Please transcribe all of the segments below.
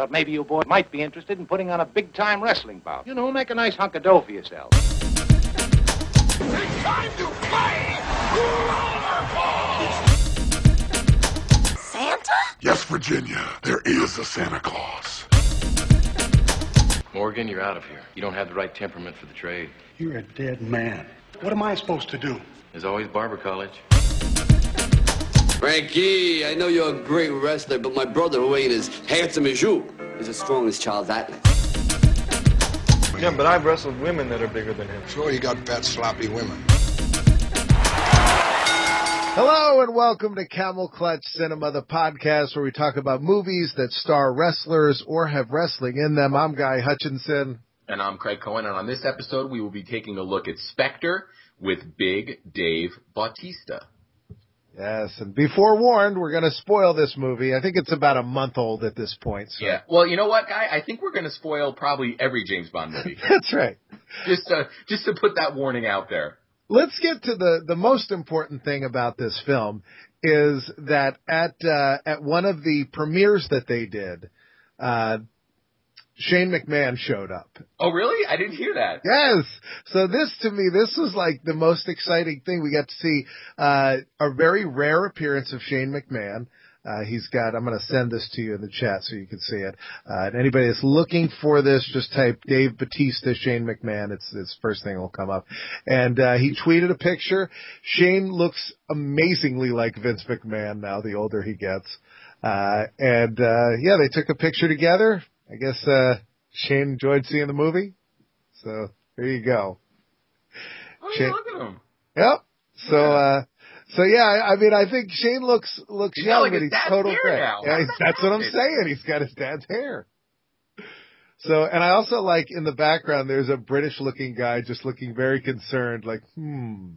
Felt maybe you boys might be interested in putting on a big time wrestling bout. You know, make a nice hunk of dough for yourself. It's time to play rollerball! Santa? Yes, Virginia, there is a Santa Claus. Morgan, you're out of here. You don't have the right temperament for the trade. You're a dead man. What am I supposed to do? There's always barber college. Frankie, I know you're a great wrestler, but my brother, who ain't as handsome as you, is as strong as Charles Atlas. Yeah, but I've wrestled women that are bigger than him. Sure, you got fat, sloppy women. Hello and welcome to Camel Clutch Cinema, the podcast where we talk about movies that star wrestlers or have wrestling in them. I'm Guy Hutchinson. And I'm Craig Cohen, and on this episode we will be taking a look at Spectre with Big Dave Bautista. Yes, and be forewarned, we're going to spoil this movie. I think it's about a month old at this point. So. Yeah. Well, you know what, guy? I think we're going to spoil probably every James Bond movie. That's right. Just to, just to put that warning out there. Let's get to the the most important thing about this film is that at uh, at one of the premieres that they did, uh, Shane McMahon showed up. Oh, really? I didn't hear that. Yes. So this to me, this was like the most exciting thing. We got to see uh, a very rare appearance of Shane McMahon. Uh, he's got, I'm going to send this to you in the chat so you can see it. Uh, and anybody that's looking for this, just type Dave Batista, Shane McMahon. It's, it's first thing will come up. And, uh, he tweeted a picture. Shane looks amazingly like Vince McMahon now, the older he gets. Uh, and, uh, yeah, they took a picture together. I guess, uh, Shane enjoyed seeing the movie. So there you go. Oh, yeah, look at him. Yep. So, uh, so yeah, I, I mean, I think Shane looks looks He's young, like, but he's total hair great. Yeah, that's what I'm saying. He's got his dad's hair. So, and I also like in the background, there's a British looking guy just looking very concerned, like, hmm.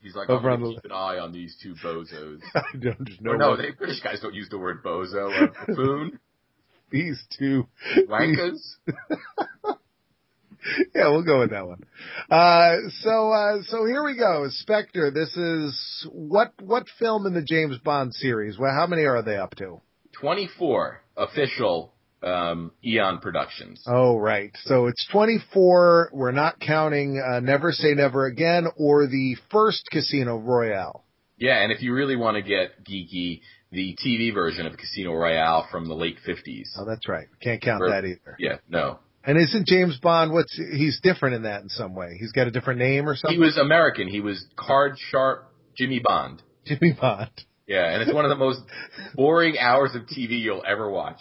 He's like, I'm Over on the- keep an eye on these two bozos. I don't know Or no, they, British guys don't use the word bozo or buffoon. these two. Wankers. yeah, we'll go with that one. Uh, so, uh, so here we go. Spectre. This is what, what film in the James Bond series? Well, how many are they up to? 24 official um, Eon Productions. Oh, right. So it's 24. We're not counting uh, Never Say Never Again or the first Casino Royale. Yeah, and if you really want to get geeky, the TV version of Casino Royale from the late 50s. Oh, that's right. Can't count Or- that either. Yeah, no. And isn't James Bond, what's, he's different in that in some way. He's got a different name or something. He was American. He was card sharp Jimmy Bond. Jimmy Bond. Yeah, and it's one of the most boring hours of TV you'll ever watch.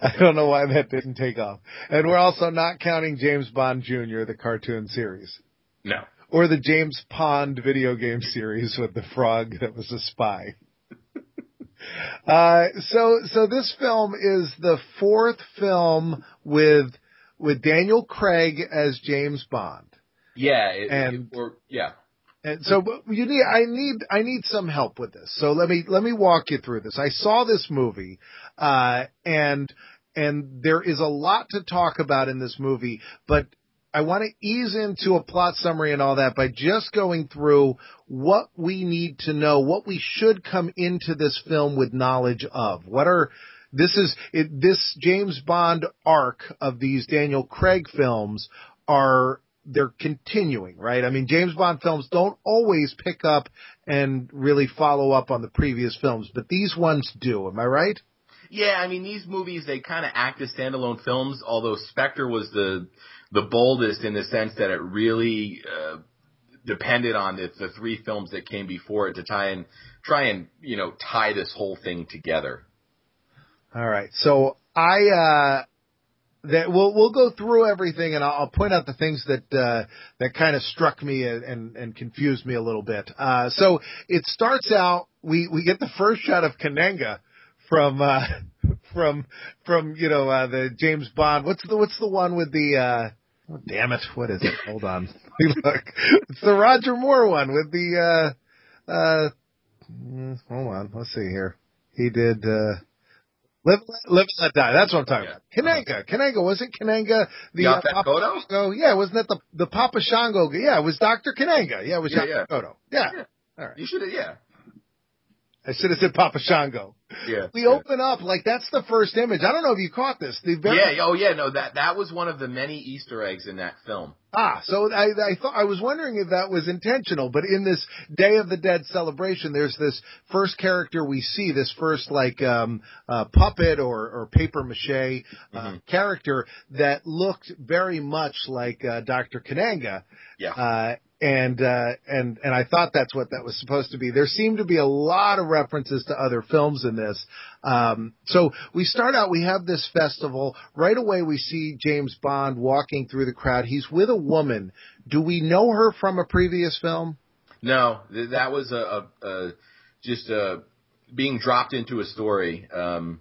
I don't know why that didn't take off. And we're also not counting James Bond Jr., the cartoon series. No. Or the James Pond video game series with the frog that was a spy. Uh, so, so this film is the fourth film with, with Daniel Craig as James Bond. Yeah, it, And- it- or yeah. And so you need, I need, I need some help with this. So let me, let me walk you through this. I saw this movie, uh, and, and there is a lot to talk about in this movie, but I want to ease into a plot summary and all that by just going through what we need to know, what we should come into this film with knowledge of. What are, this is, it, this James Bond arc of these Daniel Craig films are, they're continuing, right? I mean, James Bond films don't always pick up and really follow up on the previous films, but these ones do. Am I right? Yeah, I mean these movies they kind of act as standalone films. Although Spectre was the the boldest in the sense that it really uh, depended on the, the three films that came before it to try and try and you know tie this whole thing together. All right. So I, uh, that we'll we'll go through everything and I'll, point out the things that uh, that kind of struck me and, and and confused me a little bit. Uh, so it starts out we we get the first shot of Kananga from uh, from from you know uh, the James Bond. What's the what's the one with the uh, oh damn it what is it? Hold on, look. It's the Roger Moore one with the uh, uh, hold on. Let's see here. He did. Uh, Live, live, let die. That's what I'm talking about. Kananga, Kananga, was it Kananga? The uh, Papa? Shango? Yeah, wasn't that the the Papa Shango? Yeah, it was Dr. Kananga. Yeah, it was Yeah, Yaphet yeah. Yeah. Yeah. All right. You should have, yeah. I should have said Papa Shango. Yeah. We open up like that's the first image. I don't know if you caught this. The very, Yeah. Oh, yeah. No, that that was one of the many Easter eggs in that film. Ah, so I, I thought I was wondering if that was intentional, but in this Day of the Dead celebration, there's this first character we see, this first like um, uh, puppet or, or paper mache uh, character that looked very much like uh, Dr. Kananga. Yeah. And uh, and and I thought that's what that was supposed to be. There seemed to be a lot of references to other films in this. Um, so we start out. We have this festival. Right away, we see James Bond walking through the crowd. He's with a woman. Do we know her from a previous film? No, that was a, a, a just a being dropped into a story um,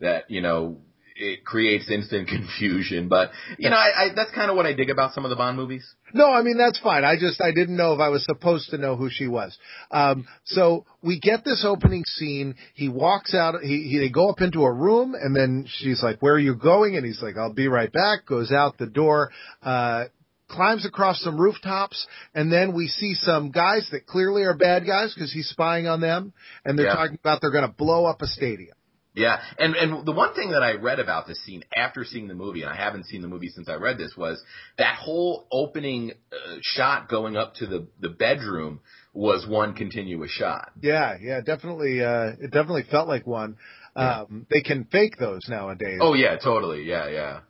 that you know it creates instant confusion. But you know, I, I, that's kind of what I dig about some of the Bond movies. No, I mean that's fine. I just I didn't know if I was supposed to know who she was. Um, so we get this opening scene. He walks out. He, he they go up into a room, and then she's like, "Where are you going?" And he's like, "I'll be right back." Goes out the door. Uh, climbs across some rooftops, and then we see some guys that clearly are bad guys because he's spying on them, and they're Yeah. talking about they're going to blow up a stadium. Yeah, and and the one thing that I read about this scene after seeing the movie, and I haven't seen the movie since I read this, was that whole opening uh, shot going up to the the bedroom was one continuous shot. Yeah, yeah, definitely. Uh, it definitely felt like one. Um, they can fake those nowadays. Oh yeah, totally. Yeah, yeah.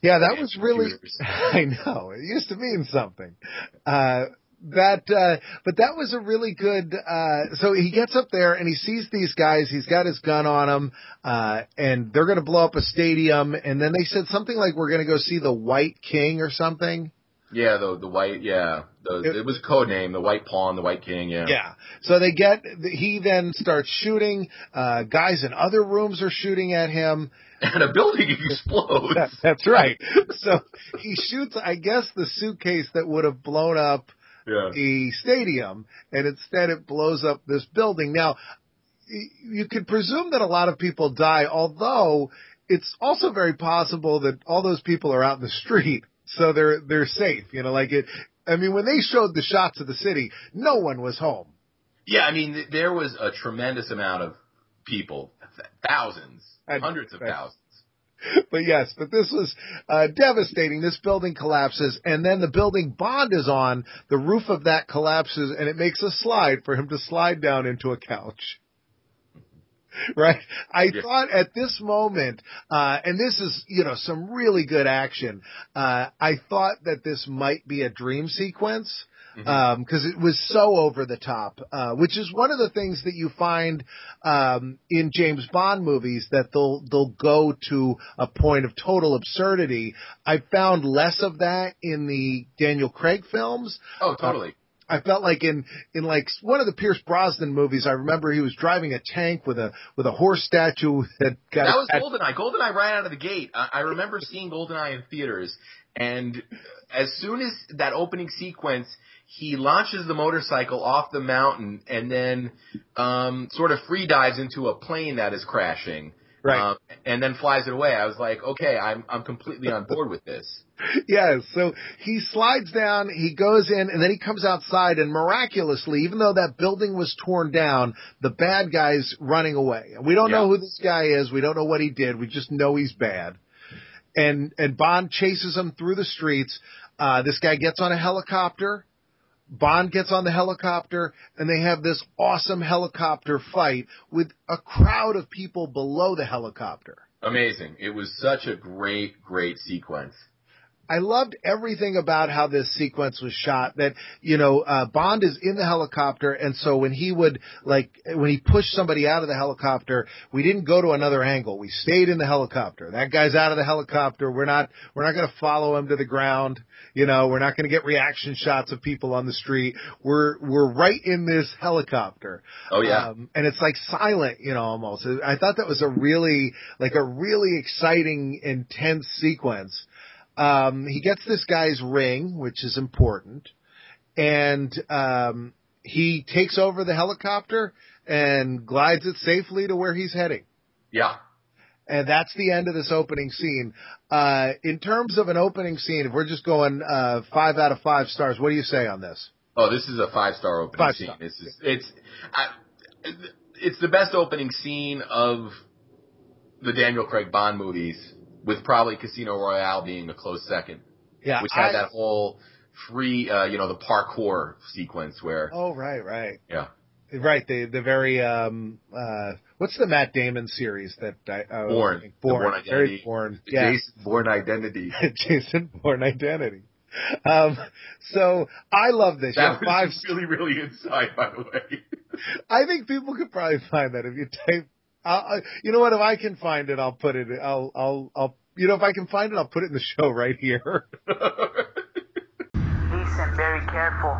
Yeah, that was really. I know it used to mean something. Uh, that, uh, but that was a really good. Uh, so he gets up there and he sees these guys. He's got his gun on him, uh, and they're going to blow up a stadium. And then they said something like, "We're going to go see the White King" or something. Yeah, the the white. Yeah, the, It- it, was code name, the White Pawn, the White King. Yeah. Yeah. So they get. He then starts shooting. Uh, guys in other rooms are shooting at him. And a building explodes. That- that's right. So he shoots, I guess, the suitcase that would have blown up Yeah. the stadium, and instead it blows up this building. Now, you could presume that a lot of people die, although it's also very possible that all those people are out in the street, so they're they're safe. You know, like it. I mean, when they showed the shots of the city, no one was home. Yeah, I mean, there was a tremendous amount of people, thousands, And- hundreds of thousands. But yes, but this was uh, devastating. This building collapses, and then the building Bond is on, the roof of that collapses, and it makes a slide for him to slide down into a couch. Right? I Yeah. thought at this moment, uh, and this is, you know, some really good action, uh, I thought that this might be a dream sequence. Um, cause it was so over the top, uh, which is one of the things that you find, um, in James Bond movies that they'll, they'll go to a point of total absurdity. I found less of that in the Daniel Craig films. Oh, totally. I felt like in in like one of the Pierce Brosnan movies, I remember he was driving a tank with a with a horse statue that got That was attached- Goldeneye. Goldeneye right out of the gate. I, I remember seeing Goldeneye in theaters, and as soon as that opening sequence, he launches the motorcycle off the mountain and then um, sort of free dives into a plane that is crashing. Right. Um, and then flies it away. I was like, okay, I'm I'm completely on board with this. Yes. So he slides down, he goes in, and then he comes outside, and miraculously, even though that building was torn down, the bad guy's running away. We don't know who this guy is. We don't know what he did. We just know he's bad. And and Bond chases him through the streets. Uh, this guy gets on a helicopter. Bond gets on the helicopter and they have this awesome helicopter fight with a crowd of people below the helicopter. Amazing. It was such a great, great sequence. I loved everything about how this sequence was shot. That you know, uh, Bond is in the helicopter, and so when he would like when he pushed somebody out of the helicopter, we didn't go to another angle. We stayed in the helicopter. That guy's out of the helicopter. We're not we're not going to follow him to the ground. You know, we're not going to get reaction shots of people on the street. We're we're right in this helicopter. Oh yeah. Um, and it's like silent, you know, almost. I thought that was a really, like a really exciting, intense sequence. Um, he gets this guy's ring, which is important, and um, he takes over the helicopter and glides it safely to where he's heading. yeah. And that's the end of this opening scene. Uh, in terms of an opening scene, if we're just going uh, five out of five stars, what do you say on this? Oh, this is a five star opening Five scene. star. This is it's. I, it's the best opening scene of the Daniel Craig Bond movies, with probably Casino Royale being a close second, Yeah, which had I- that whole free, uh, you know, the parkour sequence where, Oh right, right, yeah, right. The the very um uh what's the Matt Damon series that I uh, Bourne, Bourne very Identity. Bourne, yeah, Jason Bourne Identity. Jason Bourne identity. Um, so I love this. You That have was five. really, really inside, by the way. I think people could probably find that if you type. I'll, you know what? If I can find it, I'll put it. I'll. I'll. I'll. You know, if I can find it, I'll put it in the show right here. Listen very careful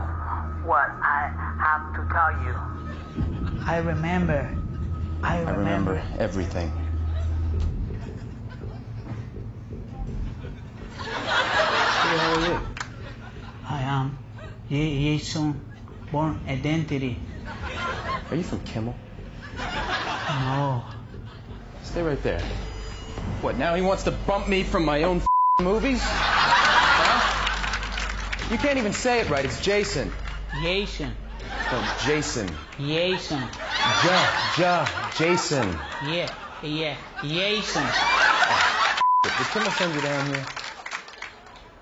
what I have to tell you. I remember. I I remember everything. How are you? I am Ye- Jason Bourne Identity. Are you from Kimmel? No. Stay right there. What, now he wants to bump me from my own movies? Huh? You can't even say it right. It's Jason. Jason. No, Jason. Jason. Ja, ja, Jason. Yeah. Yeah. Jason. Did Kimmel send you down here?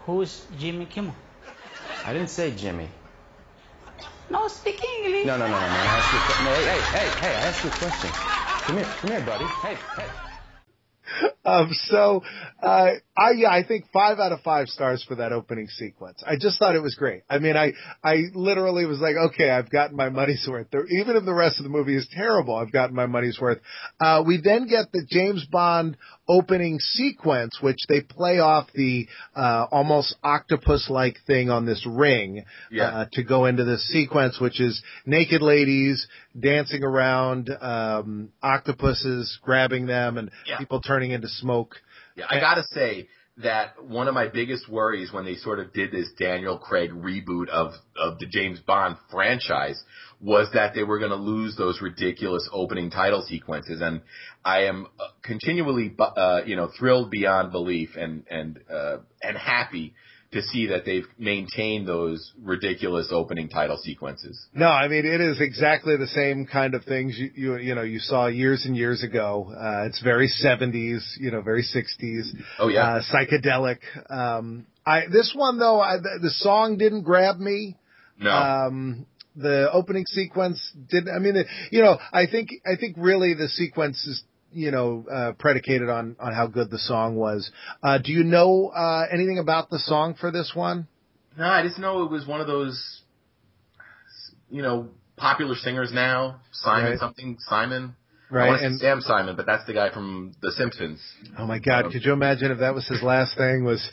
Who's Jimmy Kimmel? I didn't say Jimmy. No, speak English. No, no, no, no, man. I asked you a que- no, hey, hey, hey, hey, I asked you a question. Come here, come here, buddy. Hey, hey. Um, so, uh, I, yeah, I think five out of five stars for that opening sequence. I just thought it was great. I mean, I, I literally was like, okay, I've gotten my money's worth. There, even if the rest of the movie is terrible, I've gotten my money's worth. Uh, we then get the James Bond opening sequence, which they play off the, uh, almost octopus-like thing on this ring, Yeah. uh, to go into this sequence, which is naked ladies dancing around, um, octopuses, grabbing them and Yeah. people turning into smoke. Yeah, I gotta say that one of my biggest worries when they sort of did this Daniel Craig reboot of of the James Bond franchise was that they were going to lose those ridiculous opening title sequences, and I am uh, continually, uh, you know, thrilled beyond belief and and uh, and happy to see that they've maintained those ridiculous opening title sequences. No, I mean it is exactly the same kind of things you you, you know you saw years and years ago. Uh, it's very seventies, you know, very sixties. Oh yeah, uh, psychedelic. Um, I this one though, I, the, the song didn't grab me. no, Um, the opening sequence didn't. I mean, you know, I think I think really the sequence is you know uh, predicated on on how good the song was. Uh, do you know uh, anything about the song for this one? no, I just know it was one of those, you know, popular singers now. Simon Right. something Simon. I Right, want to and say Sam Simon, but that's the guy from The Simpsons. oh my God, could you imagine if that was his last thing? Was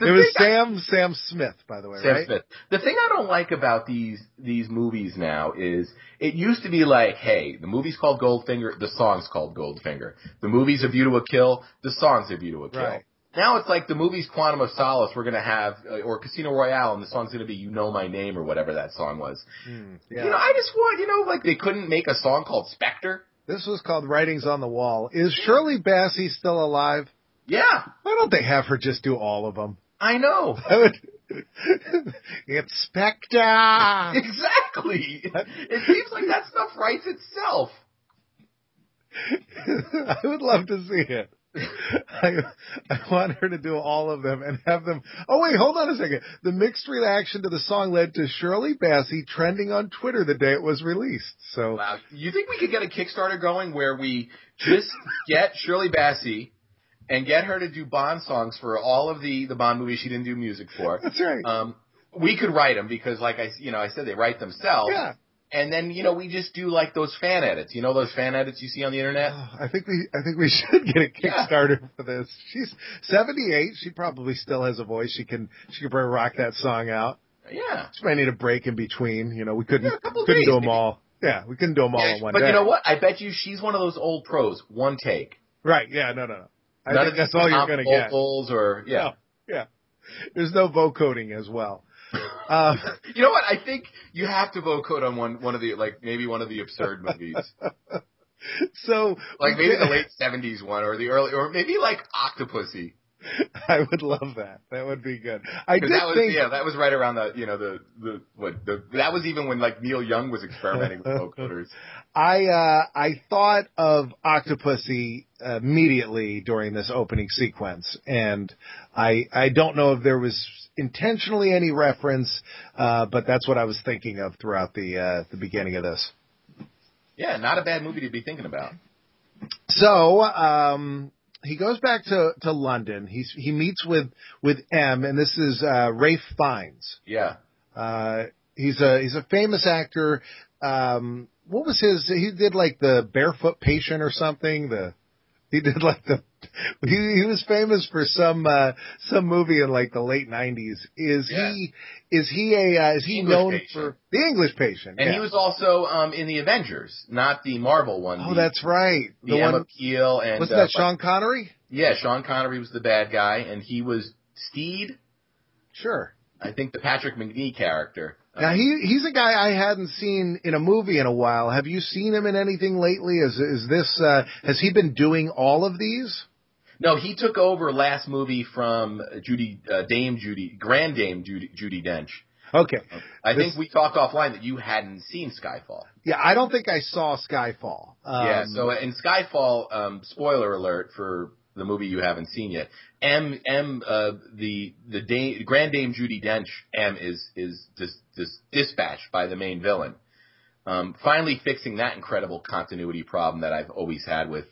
it was thing I- Sam Sam Smith, by the way, Sam right? Smith. The thing I don't like about these these movies now is it used to be like, hey, the movie's called Goldfinger, the song's called Goldfinger. The movie's A View to a Kill, the song's A View to a Kill. Right. Now it's like the movie's Quantum of Solace. We're gonna have, uh, or Casino Royale, and the song's gonna be "You Know My Name" or whatever that song was. Hmm, yeah. You know, I just want, you know, like they couldn't make a song called Spectre. This was called Writings on the Wall. Is Shirley Bassey still alive? Yeah, Why don't they have her just do all of them? I know. I would. it's Spectre. exactly. It seems like that stuff writes itself. I would love to see it. I, I want her to do all of them and have them. Oh wait, hold on a second. The mixed reaction to the song led to Shirley Bassey trending on Twitter the day it was released. So Wow. You think we could get a Kickstarter going where we just get Shirley Bassey and get her to do Bond songs for all of the, the Bond movies she didn't do music for? that's right. Um, we could write them because, like I, you know, I said they write themselves. yeah. And then, you know, we just do like those fan edits. You know those fan edits you see on the internet? Oh, I think we I think we should get a Yeah. Kickstarter for this. She's 78. She probably still has a voice. She can she could probably rock that song out. Yeah. She might need a break in between. You know, we couldn't Yeah, couldn't days, do them maybe. all. Yeah, we couldn't do them all Yeah, in one but day. But you know what? I bet you she's one of those old pros. One take. Right? Yeah. No. No. No. I None think that's all you're gonna get. vocals or yeah. No. Yeah. There's no vocoding as well. Um, You know what? I think you have to vocode on one one of the like maybe one of the absurd movies. so Like maybe the late seventies one or the early or maybe like Octopussy. I would love that. That would be good. I did that was think, yeah, that was right around the you know the the what the that was even when like Neil Young was experimenting with vocoders. I uh I thought of Octopussy immediately during this opening sequence, and I I don't know if there was intentionally any reference, uh, but that's what I was thinking of throughout the uh, the beginning of this. Yeah, not a bad movie to be thinking about. So, um, he goes back to, to London. He's, he meets with, with M, and this is, uh, Rafe Fiennes. Yeah. Uh, he's a, he's a famous actor. Um, what was his, he did like the Barefoot Patient or something, the, he did like the, he, he was famous for some, uh, some movie in like the late nineties. Is Yeah. he, is he a, uh, is he English known Patient. for the English patient? And yeah. he was also um in the Avengers, not the Marvel one. oh, the, that's right. the, Emma Peel and wasn't uh, that Sean Connery? Yeah, Sean Connery was the bad guy, and he was Steed. Sure. I think the Patrick Macnee character. Now he he's a guy I hadn't seen in a movie in a while. Have you seen him in anything lately? Is is this uh has he been doing all of these? No, he took over last movie from Judi uh, Dame Judi Grand Dame Judi, Judi Dench. Okay. I This- think we talked offline that you hadn't seen Skyfall. Yeah, I don't think I saw Skyfall. Um, yeah, so in Skyfall, um, spoiler alert for the movie you haven't seen yet. M M uh, the the Dame, Grand Dame Judi Dench M is is dis, dis, dispatched by the main villain. Um, finally fixing that incredible continuity problem that I've always had with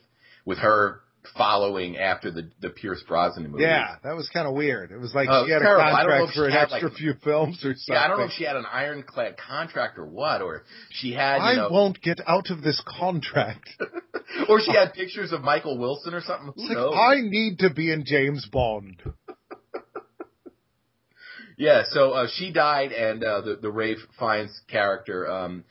with her following after the the Pierce Brosnan movie. yeah, that was kind of weird. It was like Oh, she had a terrible. I contract for an extra like- few films or something. Yeah, I don't know if she had an ironclad contract or what, or she had you I know, won't get out of this contract. or she had pictures of Michael Wilson or something. Who like, knows? I need to be in James Bond. Yeah, so uh, she died, and uh, the the Rafe Fiennes character um,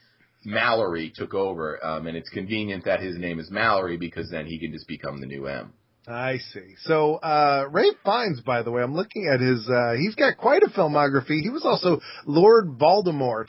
Mallory took over, um, and it's convenient that his name is Mallory because then he can just become the new M. I see. So, uh, Ray Fiennes, by the way, I'm looking at his, uh, he's got quite a filmography. He was also Lord Voldemort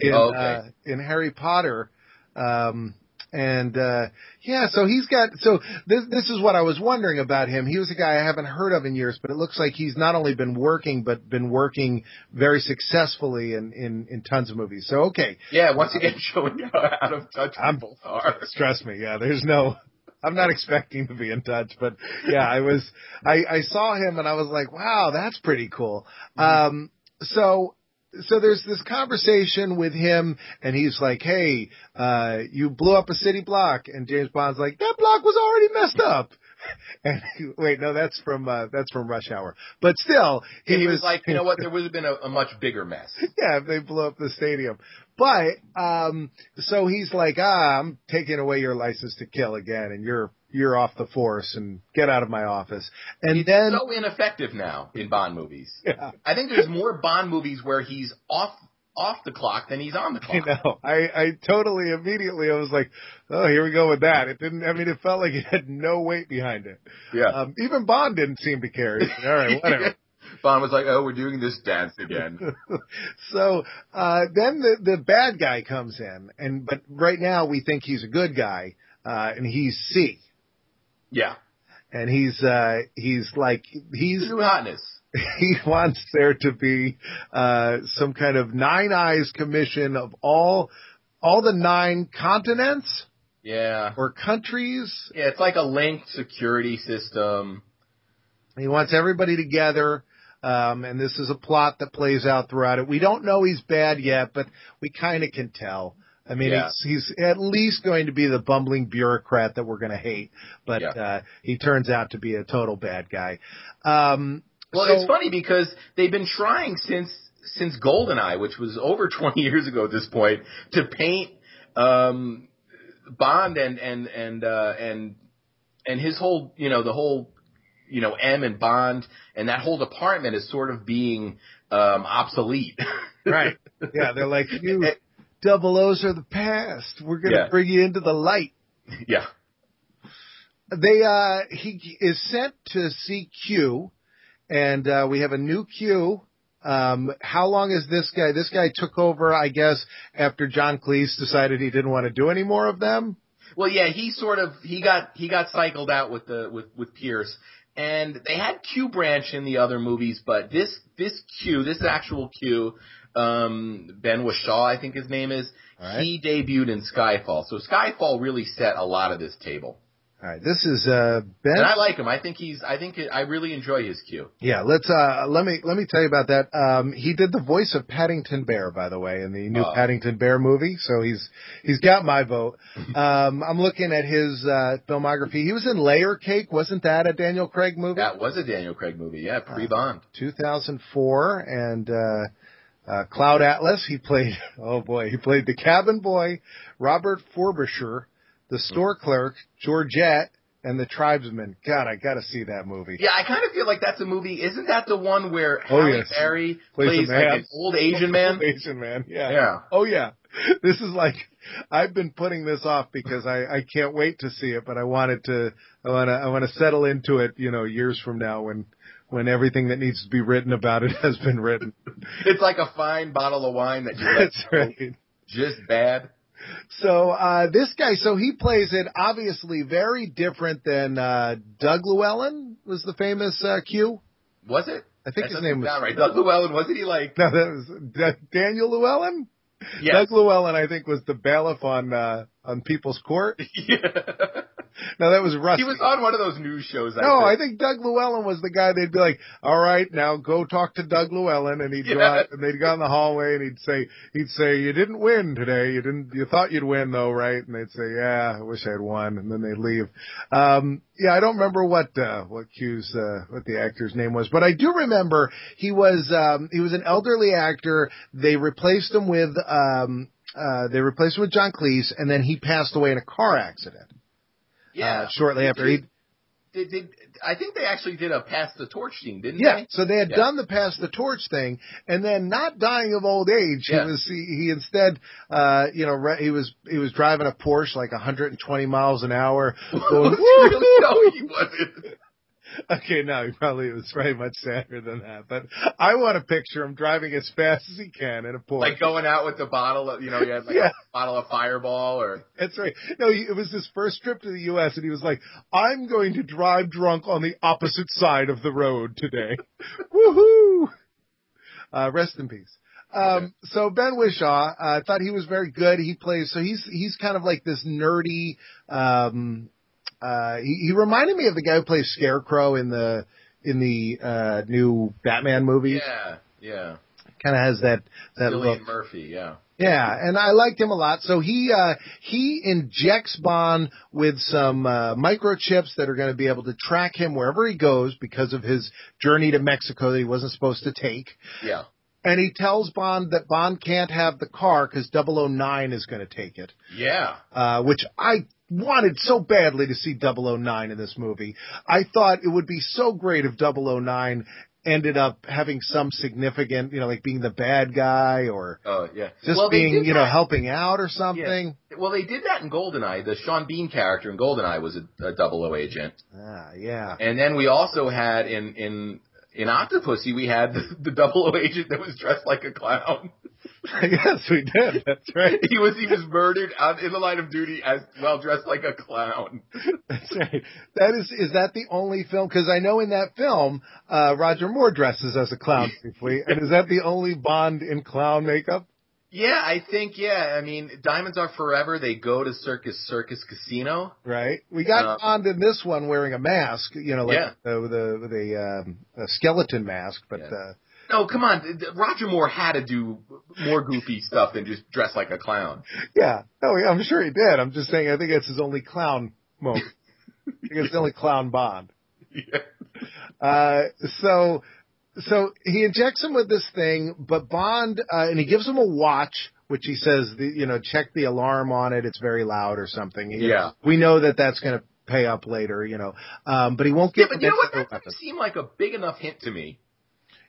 in, Oh, okay. uh, in Harry Potter. Um, and, uh, yeah, so he's got, so this, this is what I was wondering about him. He was a guy I haven't heard of in years, but it looks like he's not only been working, but been working very successfully in, in, in tons of movies. So, okay. Yeah, once again showing how out of touch I'm- are. Trust me, yeah, there's no, I'm not expecting to be in touch, but yeah, I was, I, I saw him and I was like, wow, that's pretty cool. Um, so, so there's this conversation with him and he's like, hey, uh, you blew up a city block and James Bond's like, that block was already messed up. And he- wait, no, that's from, uh, that's from Rush Hour. But still, He, was like, you know what? There would have been a, a much bigger mess. yeah, if they blew up the stadium. But um so he's like, ah, I'm taking away your license to kill again, and you're you're off the force, and get out of my office. And then so ineffective now in Bond movies. yeah, I think there's more Bond movies where he's off off the clock than he's on the clock. I know. I I totally immediately I was like, oh, here we go with that. It didn't. I mean, it felt like it had no weight behind it. Yeah. Um, even Bond didn't seem to care. He's All right, whatever. Bond was like, "Oh, we're doing this dance again." so uh then the the bad guy comes in and but right now we think he's a good guy uh and he's C yeah, and he's uh he's like he's true hotness. he wants there to be uh some kind of nine eyes commission of all all the nine continents Yeah, or countries yeah, it's like a linked security system. He wants everybody together. Um, and this is a plot that plays out throughout it. We don't know he's bad yet, but we kind of can tell. I mean, Yeah. he's, he's at least going to be the bumbling bureaucrat that we're going to hate, but Yeah. uh, he turns out to be a total bad guy. Um, Well, so- it's funny because they've been trying since since Goldeneye, which was over 20 years ago at this point, to paint um, Bond and and and uh, and and his whole, you know, the whole, you know, M and Bond and that whole department is sort of being um, obsolete. Right. Yeah, they're like, you double O's are the past. We're going to Yeah. bring you into the light. yeah. They, uh, he is sent to see Q, and, uh, we have a new Q. Um, how long is this guy? This guy took over, I guess, after John Cleese decided he didn't want to do any more of them. Well, yeah, he sort of he got he got cycled out with the with with Pierce, and they had Q Branch in the other movies, but this this Q, this actual Q, um, Ben Whishaw, I think his name is, right. he debuted in Skyfall. So Skyfall really set a lot of this table. All right, this is uh, Ben. And I like him. I think he's. I think it, I really enjoy his Q. Yeah, let's uh let me let me tell you about that. Um he did the voice of Paddington Bear by the way in the new Oh. Paddington Bear movie, so he's he's got my vote. Um I'm looking at his uh filmography. He was in Layer Cake, wasn't that a Daniel Craig movie? That was a Daniel Craig movie. Yeah, pre Bond. 2004 and uh Cloud Atlas, he played oh boy, he played the cabin boy, Robert Frobisher, the store clerk, Georgette, and the tribesman. God, I got to see that movie. Yeah, I kind of feel like that's a movie. Isn't that the one where Oh, Halle yes. Berry Plays plays like an old Asian man? Old Asian man. Yeah. Yeah. Oh yeah. This is like I've been putting this off because I I can't wait to see it, but I wanted to I want to I want to settle into it, you know, years from now when when everything that needs to be written about it has been written. It's like a fine bottle of wine that you let right. just bad. So uh this guy, so he plays it obviously very different than uh Doug Llewellyn was the famous uh, Q. Was it? I think That his name was right. Doug Llewellyn wasn't he like? No, that was D- Daniel Llewellyn. Yes. Doug Llewellyn, I think, was the bailiff on uh on People's Court. yeah. No, that was Rusty. He was on one of those news shows. I No, I think. think Doug Llewellyn was the guy. They'd be like, "All right, now go talk to Doug Llewellyn," and he'd go out, and they'd go in the hallway, and he'd say, "He'd say you didn't win today. You didn't. You thought you'd win though, right?" And they'd say, "Yeah, I wish I'd won," and then they'd leave. Um, yeah, I don't remember what uh, what Q's uh, what the actor's name was, but I do remember he was um, he was an elderly actor. They replaced him with um, uh, they replaced him with John Cleese, and then he passed away in a car accident. Yeah. uh, shortly after he Did, did, I think they actually did a pass the torch thing, didn't Yeah, they? Yeah, so they had Yeah. done the pass the torch thing, and then not dying of old age, Yeah. he was he, he instead, uh, you know, re- he was he was driving a Porsche like 120 miles an hour. going, really? No, he wasn't. okay, no, he probably was very much sadder than that, but I want to picture him driving as fast as he can in a Porsche. Like going out with the bottle of, you know, he had like Yeah. a bottle of Fireball or. That's right. No, he, it was his first trip to the U.S. and he was like, "I'm going to drive drunk on the opposite side of the road today." Woohoo! Uh, rest in peace. Um, so Ben Whishaw, uh, I thought he was very good. He plays, so he's, he's kind of like this nerdy, um, uh, he, he reminded me of the guy who plays Scarecrow in the, in the, uh, new Batman movie. Yeah, yeah. Kind of has that, that look. Murphy, yeah. Yeah, and I liked him a lot. So he uh he injects Bond with some uh microchips that are going to be able to track him wherever he goes because of his journey to Mexico that he wasn't supposed to take. Yeah. And he tells Bond that Bond can't have the car cuz 009 is going to take it. Yeah. Uh which I wanted so badly to see 009 in this movie. I thought it would be so great if 009 ended up having some significant, you know, like being the bad guy or Oh, yeah. just well, being, you know, that- helping out or something. Yeah. Well, they did that in Goldeneye. The Sean Bean character in Goldeneye was a, a double O agent. Ah, yeah. And then we also had in, in, in Octopussy, we had the, the double O agent that was dressed like a clown. yes, we did. That's right. he was, he was murdered out in the line of duty as well dressed like a clown. That's right. That is, is that the only film? Cause I know in that film, uh, Roger Moore dresses as a clown briefly. And is that the only Bond in clown makeup? Yeah, I think, yeah. I mean, Diamonds Are Forever, they go to Circus Circus Casino. Right. We got Uh, Bond in this one wearing a mask, you know, like Yeah. with a, with a, um, a skeleton mask, but, Yeah. uh, No, come on. Roger Moore had to do more goofy stuff than just dress like a clown. yeah. No, I'm sure he did. I'm just saying, I think it's his only clown moment. I think it's the only clown Bond. Yeah. Uh, so, so he injects him with this thing, but Bond, uh, and he gives him a watch, which he says, the, you know, check the alarm on it. It's very loud or something. He- Yeah. We know that that's going to pay up later, you know. Um, but he won't get. Yeah, give but you know what? That doesn't seem like a big enough hint to me.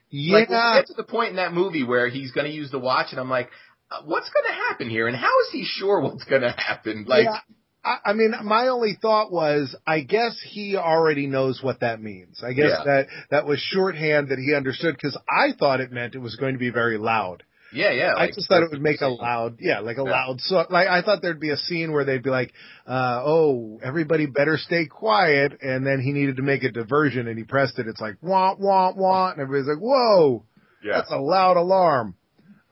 Yeah. Like, when we get to the point in that movie where he's going to use the watch, and I'm like, uh, what's going to happen here? And how is he sure what's going to happen? Like, yeah. I, I mean, my only thought was, I guess he already knows what that means. I guess Yeah. that that was shorthand that he understood because I thought it meant it was going to be very loud. Yeah, yeah. I just thought it would make a loud, yeah, like a Yeah. loud so like I thought there'd be a scene where they'd be like, uh, oh, everybody better stay quiet and then he needed to make a diversion and he pressed it, it's like wah wah wah and everybody's like, Whoa, Yeah. that's a loud alarm.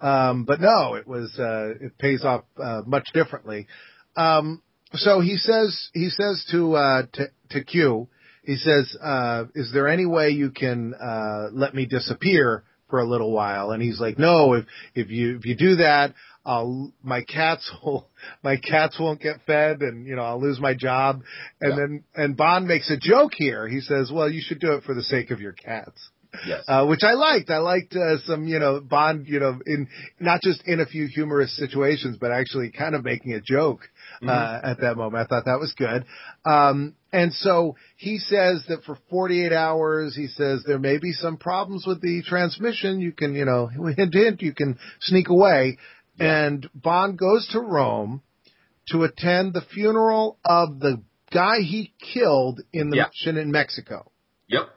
Um, but no, it was uh it pays off uh much differently. Um so he says he says to uh to to Q, he says, uh, is there any way you can uh let me disappear for a little while? And he's like, No, if if you if you do that, I'll my cats will my cats won't get fed and you know, I'll lose my job. And Yeah. then and Bond makes a joke here. He says, Well, you should do it for the sake of your cats Yes. uh, which I liked. I liked uh, some, you know, Bond, you know, in not just in a few humorous situations, but actually kind of making a joke uh, at that moment. I thought that was good. Um, and so he says that for 48 hours, he says there may be some problems with the transmission. You can, you know, hint, hint, you can sneak away. And Bond goes to Rome to attend the funeral of the guy he killed in the Yeah. mission in Mexico. Yep.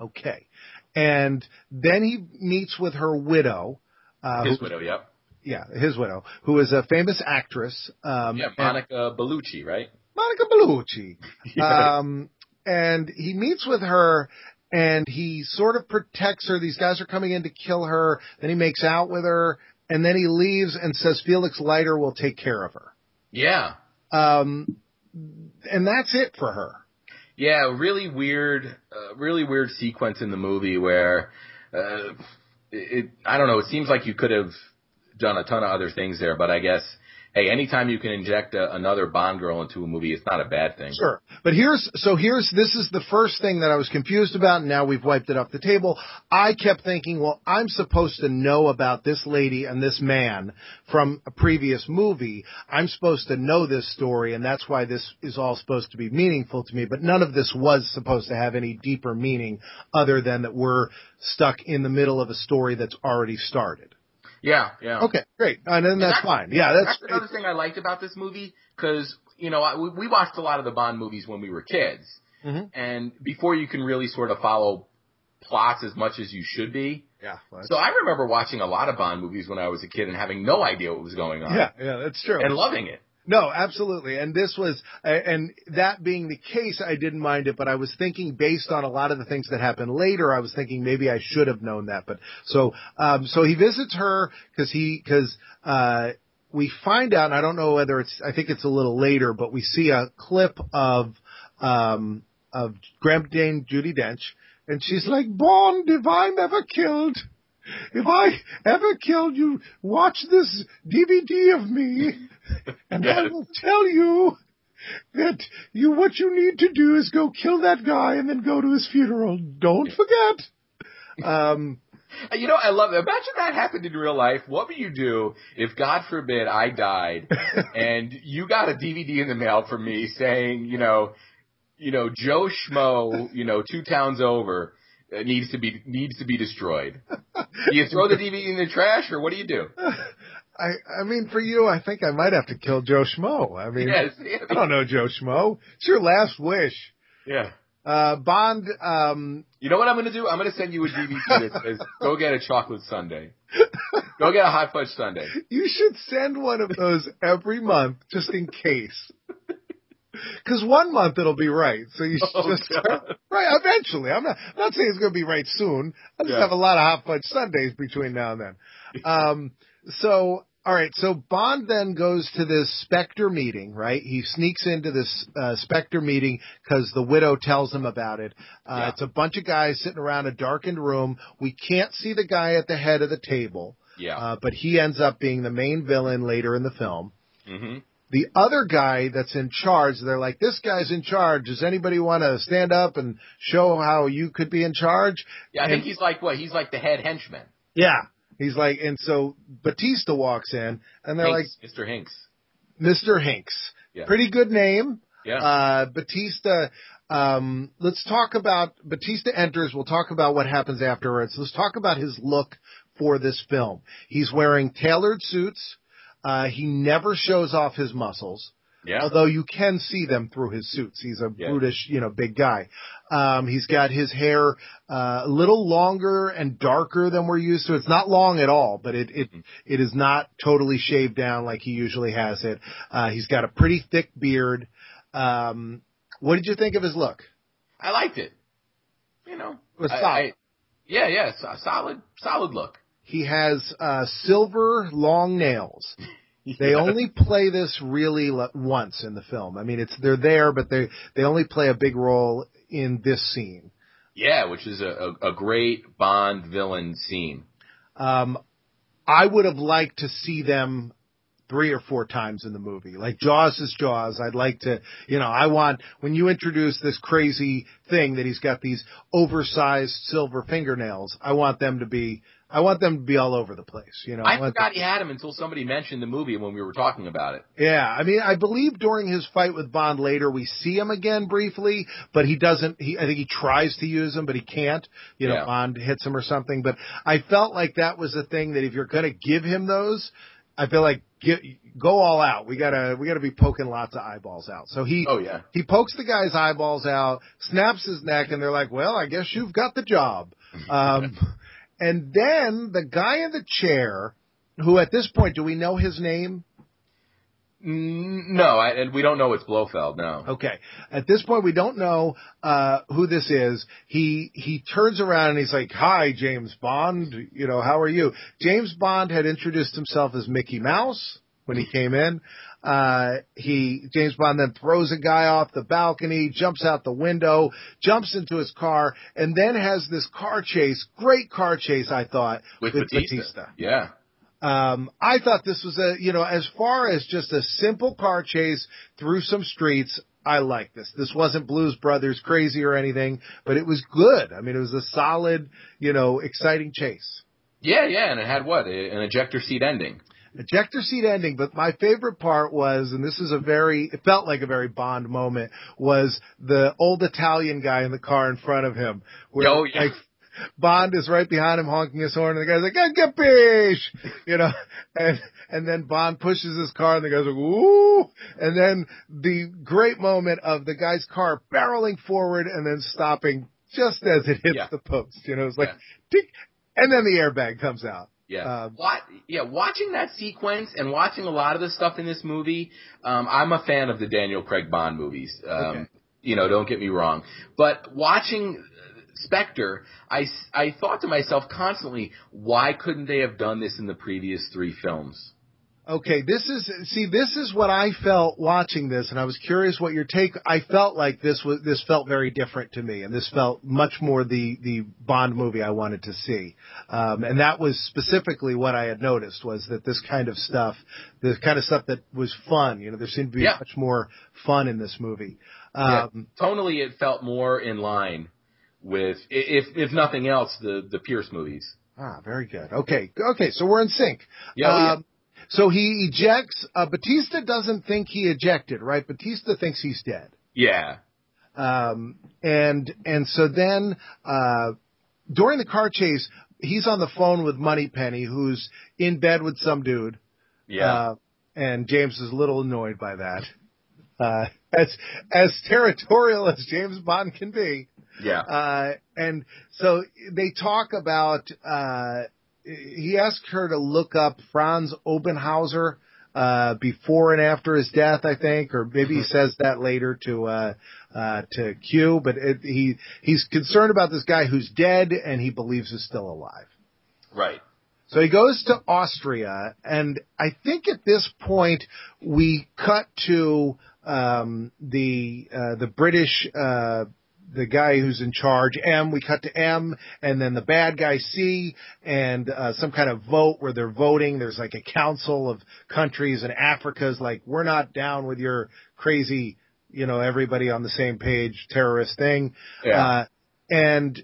Okay. And then he meets with her widow. Uh, His widow. Yep. Yeah, his widow, who is a famous actress. Um, Yeah. Monica Bellucci, right? Monica Bellucci. Yeah. Um, and he meets with her and he sort of protects her. These guys are coming in to kill her. Then he makes out with her and then he leaves and says Felix Leiter will take care of her. Yeah. Um, and that's it for her. Yeah, really weird, uh, really weird sequence in the movie where, uh, it, I don't know, it seems like you could have done a ton of other things there, but I guess, hey, anytime you can inject a, another Bond girl into a movie, it's not a bad thing. Sure. But here's, so here's, this is the first thing that I was confused about and now we've wiped it off the table. I kept thinking, well, I'm supposed to know about this lady and this man from a previous movie. I'm supposed to know this story and that's why this is all supposed to be meaningful to me, but none of this was supposed to have any deeper meaning other than that we're stuck in the middle of a story that's already started. Yeah, yeah. Okay, great. And then that's That's- fine. Yeah, that's, That's another thing I liked about this movie because you know I, we, we watched a lot of the Bond movies when we were kids, Mhm. and before you can really sort of follow plots as much as you should be. yeah, well, So I remember watching a lot of Bond movies when I was a kid and having no idea what was going on. yeah, yeah, that's true. And loving it. No, absolutely. And this was, and that being the case, I didn't mind it, but I was thinking based on a lot of the things that happened later, I was thinking maybe I should have known that. But so, um, so he visits her because he, because, uh, we find out, and I don't know whether it's, I think it's a little later, but we see a clip of, um, of Grand Dame Judi Dench, and she's like, Bond, if I'm ever killed, if I ever killed you, watch this DVD of me, and I will tell you that you what you need to do is go kill that guy and then go to his funeral. Don't forget. Um, You know, I love it. Imagine that happened in real life. What would you do if, God forbid, I died and you got a DVD in the mail from me saying, you know, you know, Joe Schmo, you know, two towns over needs to be needs to be destroyed. Do you throw the DVD in the trash, or what do you do? I I mean, for you, I think I might have to kill Joe Schmo. I mean, Yes, I don't know Joe Schmo. It's your last wish. yeah. Uh, Bond. Um, You know what I'm going to do? I'm going to send you a DVD that says, "Go get a chocolate sundae. Go get a hot fudge sundae." You should send one of those every month just in case. Cause one month it'll be right. So you should Oh, just, God. right, eventually. I'm not, I'm not saying it's going to be right soon. I just Yeah. have a lot of hot fudge Sundays between now and then. Um, so, alright, so Bond then goes to this Spectre meeting, right? He sneaks into this, uh, Spectre meeting cause the widow tells him about it. Uh, Yeah. it's a bunch of guys sitting around a darkened room. We can't see the guy at the head of the table. Yeah. Uh, but he ends up being the main villain later in the film. hmm The other guy that's in charge, they're like, this guy's in charge. Does anybody want to stand up and show how you could be in charge? Yeah, I And- think he's like what? He's like the head henchman. Yeah. He's like, and so Batista walks in and they're Hinks, Mr. Hinks. Mr. Hinks. Yeah. Pretty good name. Yeah. Uh, Batista, um, let's talk about, Batista enters. We'll talk about what happens afterwards. Let's talk about his look for this film. He's wearing tailored suits. Uh, he never shows off his muscles. Yeah. Although you can see them through his suits. He's a Yeah. brutish, you know, big guy. Um, he's got his hair uh, a little longer and darker than we're used to. It's not long at all, but it it it is not totally shaved down like he usually has it. Uh, he's got a pretty thick beard. Um, what did you think of his look? I liked it. You know, It was I- solid. I- yeah, yeah, a solid, solid look. He has uh, silver long nails. They only play this really le- once in the film. I mean, it's they're there, but they they only play a big role in this scene. Yeah, which is a, a, a great Bond villain scene. Um, I would have liked to see them three or four times in the movie. Like Jaws is Jaws. I'd like to, you know, I want when you introduce this crazy thing that he's got these oversized silver fingernails. I want them to be. I want them to be all over the place. You know, I want forgot he had him until somebody mentioned the movie when we were talking about it. Yeah, I mean, I believe during his fight with Bond later, we see him again briefly, but he doesn't. He, I think he tries to use him, but he can't. You know, Yeah. Bond hits him or something. But I felt like that was the thing that if you're going to give him those, I feel like get, go all out. We gotta we gotta be poking lots of eyeballs out. So he Oh yeah, he pokes the guy's eyeballs out, snaps his neck, and they're like, "Well, I guess you've got the job." Um, and then the guy in the chair, who at this point, do we know his name? Mm, no, I, and we don't know it's Blofeld. No. Okay. At this point, we don't know uh, who this is. He he turns around and he's like, "Hi, James Bond. You know, how are you?" James Bond had introduced himself as Mickey Mouse when he came in. Uh, he James Bond then throws a guy off the balcony, jumps out the window, jumps into his car, and then has this car chase. Great car chase, I thought, With, with Batista. Batista. Yeah. Um, I thought this was a, you know, as far as just a simple car chase through some streets, I like this. This wasn't Blues Brothers crazy or anything, but it was good. I mean, it was a solid, you know, exciting chase. Yeah, yeah, and it had what? An ejector seat ending. Ejector seat ending, but my favorite part was, and this is a very, it felt like a very Bond moment, was the old Italian guy in the car in front of him. Where, Oh, yeah. Like, Bond is right behind him honking his horn, and the guy's like, "Ah, capiche!" You know, and and then Bond pushes his car, and the guy's like, "Ooh!" And then the great moment of the guy's car barreling forward and then stopping just as it hits Yeah. the post. You know, it's like, Yeah. tick, and then the airbag comes out. Yeah. Um, what? Yeah. Watching that sequence and watching a lot of the stuff in this movie, um, I'm a fan of the Daniel Craig Bond movies. Um, Okay. You know, don't get me wrong, but watching uh, Spectre, I I thought to myself constantly, why couldn't they have done this in the previous three films? Okay, this is see this is what I felt watching this and I was curious what your take I felt like this was this felt very different to me and this felt much more the the Bond movie I wanted to see. Um and that was specifically what I had noticed was that this kind of stuff the kind of stuff that was fun, you know, there seemed to be Yeah. much more fun in this movie. Yeah. Um Tonally, it felt more in line with, if if nothing else, the the Pierce movies. Ah, very good. Okay. Okay, so we're in sync. Yeah, oh, yeah. So he ejects uh Batista doesn't think he ejected, right? Batista thinks he's dead. Yeah. Um, and and so then uh, during the car chase, he's on the phone with Moneypenny, who's in bed with some dude. Yeah. Uh, and James is a little annoyed by that. Uh, as as territorial as James Bond can be. yeah. Uh, and so they talk about, uh, he asked her to look up Franz Oberhauser, uh, before and after his death, I think, or maybe he says that later to, uh, uh, to Q, but it, he, he's concerned about this guy who's dead and he believes is still alive. Right. So he goes to Austria, and I think at this point we cut to um, the uh, the British uh, the guy who's in charge M. We cut to M, and then the bad guy C, and uh, some kind of vote where they're voting. There's like a council of countries, and Africa's like, we're not down with your crazy, you know, everybody on the same page terrorist thing. Yeah. Uh, and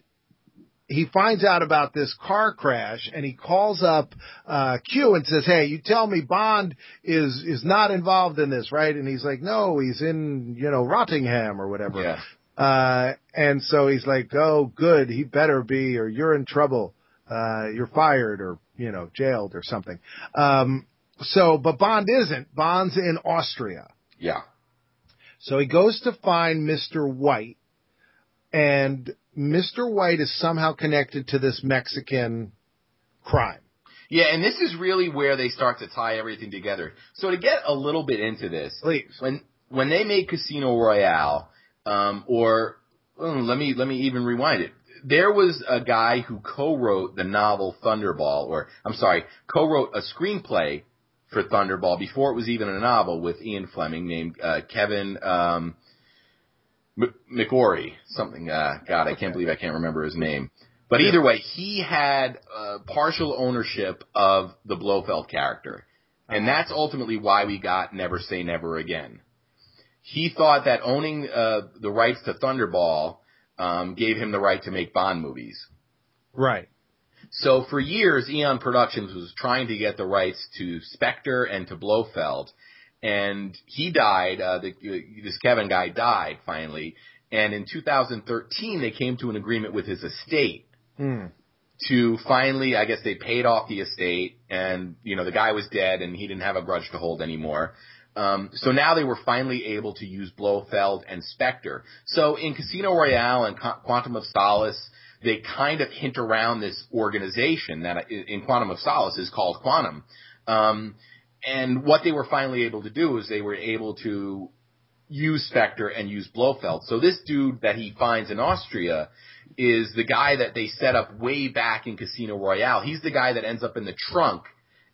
he finds out about this car crash and he calls up uh Q and says, "Hey, you tell me Bond is is not involved in this, right?" And he's like, "No, he's in, you know, Rottingham or whatever." Yeah. Uh and so he's like, "Oh, good, he better be or you're in trouble. Uh you're fired or, you know, jailed or something." Um so but Bond isn't. Bond's in Austria. Yeah. So he goes to find Mr. White, and Mr. White is somehow connected to this Mexican crime. Yeah, and this is really where they start to tie everything together. So to get a little bit into this, Please. when when they made Casino Royale, um, or mm, let me let me even rewind it. There was a guy who co-wrote the novel Thunderball, or I'm sorry, co-wrote a screenplay for Thunderball before it was even a novel with Ian Fleming named uh, Kevin um, M- McGorry, something. Uh, God, I can't believe I can't remember his name. But either way, he had uh, partial ownership of the Blofeld character, and that's ultimately why we got Never Say Never Again. He thought that owning uh, the rights to Thunderball um, gave him the right to make Bond movies. Right. So for years, Eon Productions was trying to get the rights to Spectre and to Blofeld, and he died. Uh, the, this Kevin guy died finally, and in 2013 they came to an agreement with his estate Hmm. to finally, I guess they paid off the estate, and you know the guy was dead, and he didn't have a grudge to hold anymore. Um, so now they were finally able to use Blofeld and Spectre. So in Casino Royale and Qu- Quantum of Solace, they kind of hint around this organization that in Quantum of Solace is called Quantum. Um, and what they were finally able to do is they were able to use Spectre and use Blofeld. So this dude that he finds in Austria is the guy that they set up way back in Casino Royale. He's the guy that ends up in the trunk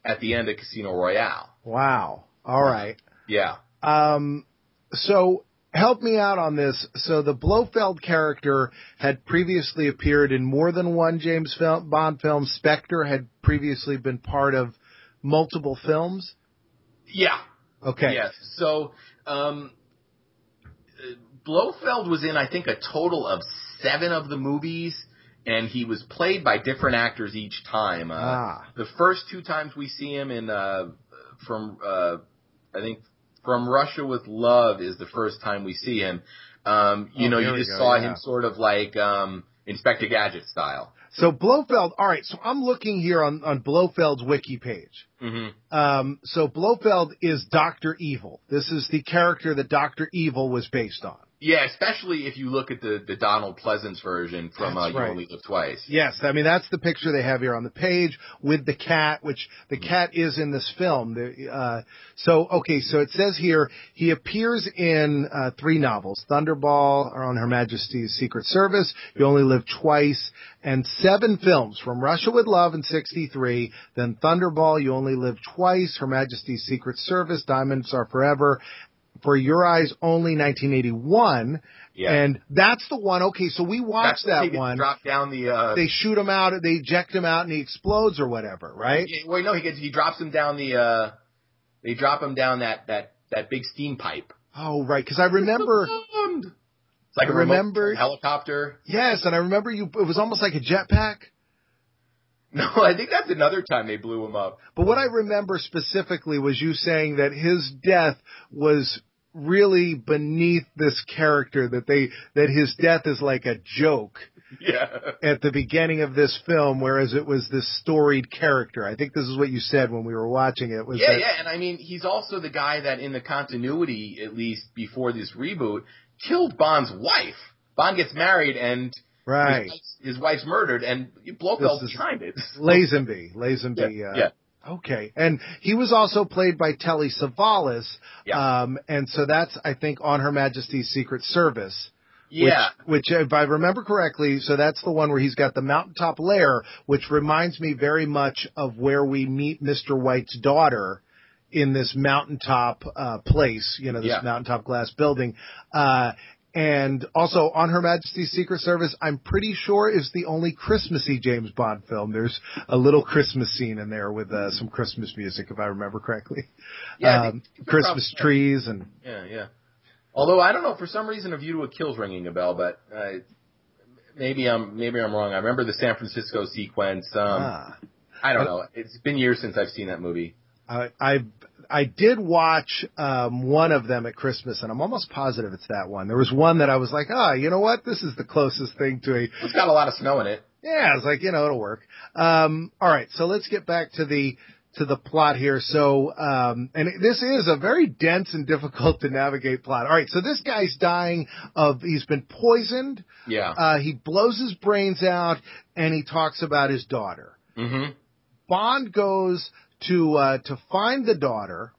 at the end of Casino Royale. Wow. All right. Yeah. Um, so help me out on this. So the Blofeld character had previously appeared in more than one James film, Bond film. Spectre had previously been part of multiple films. Yeah. Okay. Yes. So, um, Blofeld was in, I think, a total of seven of the movies, and he was played by different actors each time. Uh, Ah. The first two times we see him in, uh, from, uh, I think, from Russia with Love is the first time we see him. Um, you Oh, know, you just go, saw yeah. him sort of like um, Inspector Gadget style. So Blofeld. All right. So I'm looking here on on Blofeld's wiki page. Mm-hmm. Um, so Blofeld is Doctor Evil. This is the character that Doctor Evil was based on. Yeah, especially if you look at the, the Donald Pleasence version from uh, That's You. Only Live Twice. Yes, I mean that's the picture they have here on the page with the cat, which the cat is in this film. The, uh, so okay, so it says here he appears in uh, three novels: Thunderball, or on Her Majesty's Secret Service, You Only Live Twice, and seven films: From Russia with Love in '63, then Thunderball, You Only Live Twice, Her Majesty's Secret Service, Diamonds Are Forever. For Your Eyes Only 1981. Yeah. And that's the one. Okay, so we watched that one Dropped down the. Uh, they shoot him out, they eject him out, and he explodes or whatever, right? Well, no, he gets he drops him down the. uh They drop him down that that that big steam pipe. Oh, right, because I remember. It's like I a remember- helicopter. Yes, and I remember you. It was almost like a jetpack. No, I think that's another time they blew him up. But what I remember specifically was you saying that his death was really beneath this character that they that his death is like a joke Yeah. at the beginning of this film whereas it was this storied character. I think this is what you said when we were watching it was Yeah, that yeah, and I mean, he's also the guy that in the continuity, at least before this reboot, killed Bond's wife. Bond gets married and right. his, wife's, his wife's murdered, and Blofeld behind it. Lazenby, Lazenby. Yeah, uh, yeah. Okay, and he was also played by Telly Savalas, Yeah. um, and so that's I think on Her Majesty's Secret Service. Yeah. Which, which, if I remember correctly, so that's the one where he's got the mountaintop lair, which reminds me very much of where we meet Mr. White's daughter in this mountaintop uh, place, you know, this Yeah. mountaintop glass building. Uh, and also on Her Majesty's Secret Service, I'm pretty sure is the only Christmassy James Bond film. There's a little Christmas scene in there with uh, some Christmas music, if I remember correctly. Yeah, um, Christmas trees and Yeah, yeah. Although I don't know, for some reason, A View to a Kill's ringing a bell, but uh, maybe I'm maybe I'm wrong. I remember the San Francisco sequence. Um, ah. I don't know. It's been years since I've seen that movie. I I I did watch um one of them at Christmas, and I'm almost positive it's that one. There was one that I was like, ah, you know what? This is the closest thing to a. It's got a lot of snow in it. Yeah, I was like, you know, it'll work. Um, all right, so let's get back to the to the plot here. So, um, and this is a very dense and difficult to navigate plot. All right, so this guy's dying of he's been poisoned. Yeah. Uh, he blows his brains out, and he talks about his daughter. Mm-hmm. Bond goes to uh, to find the daughter,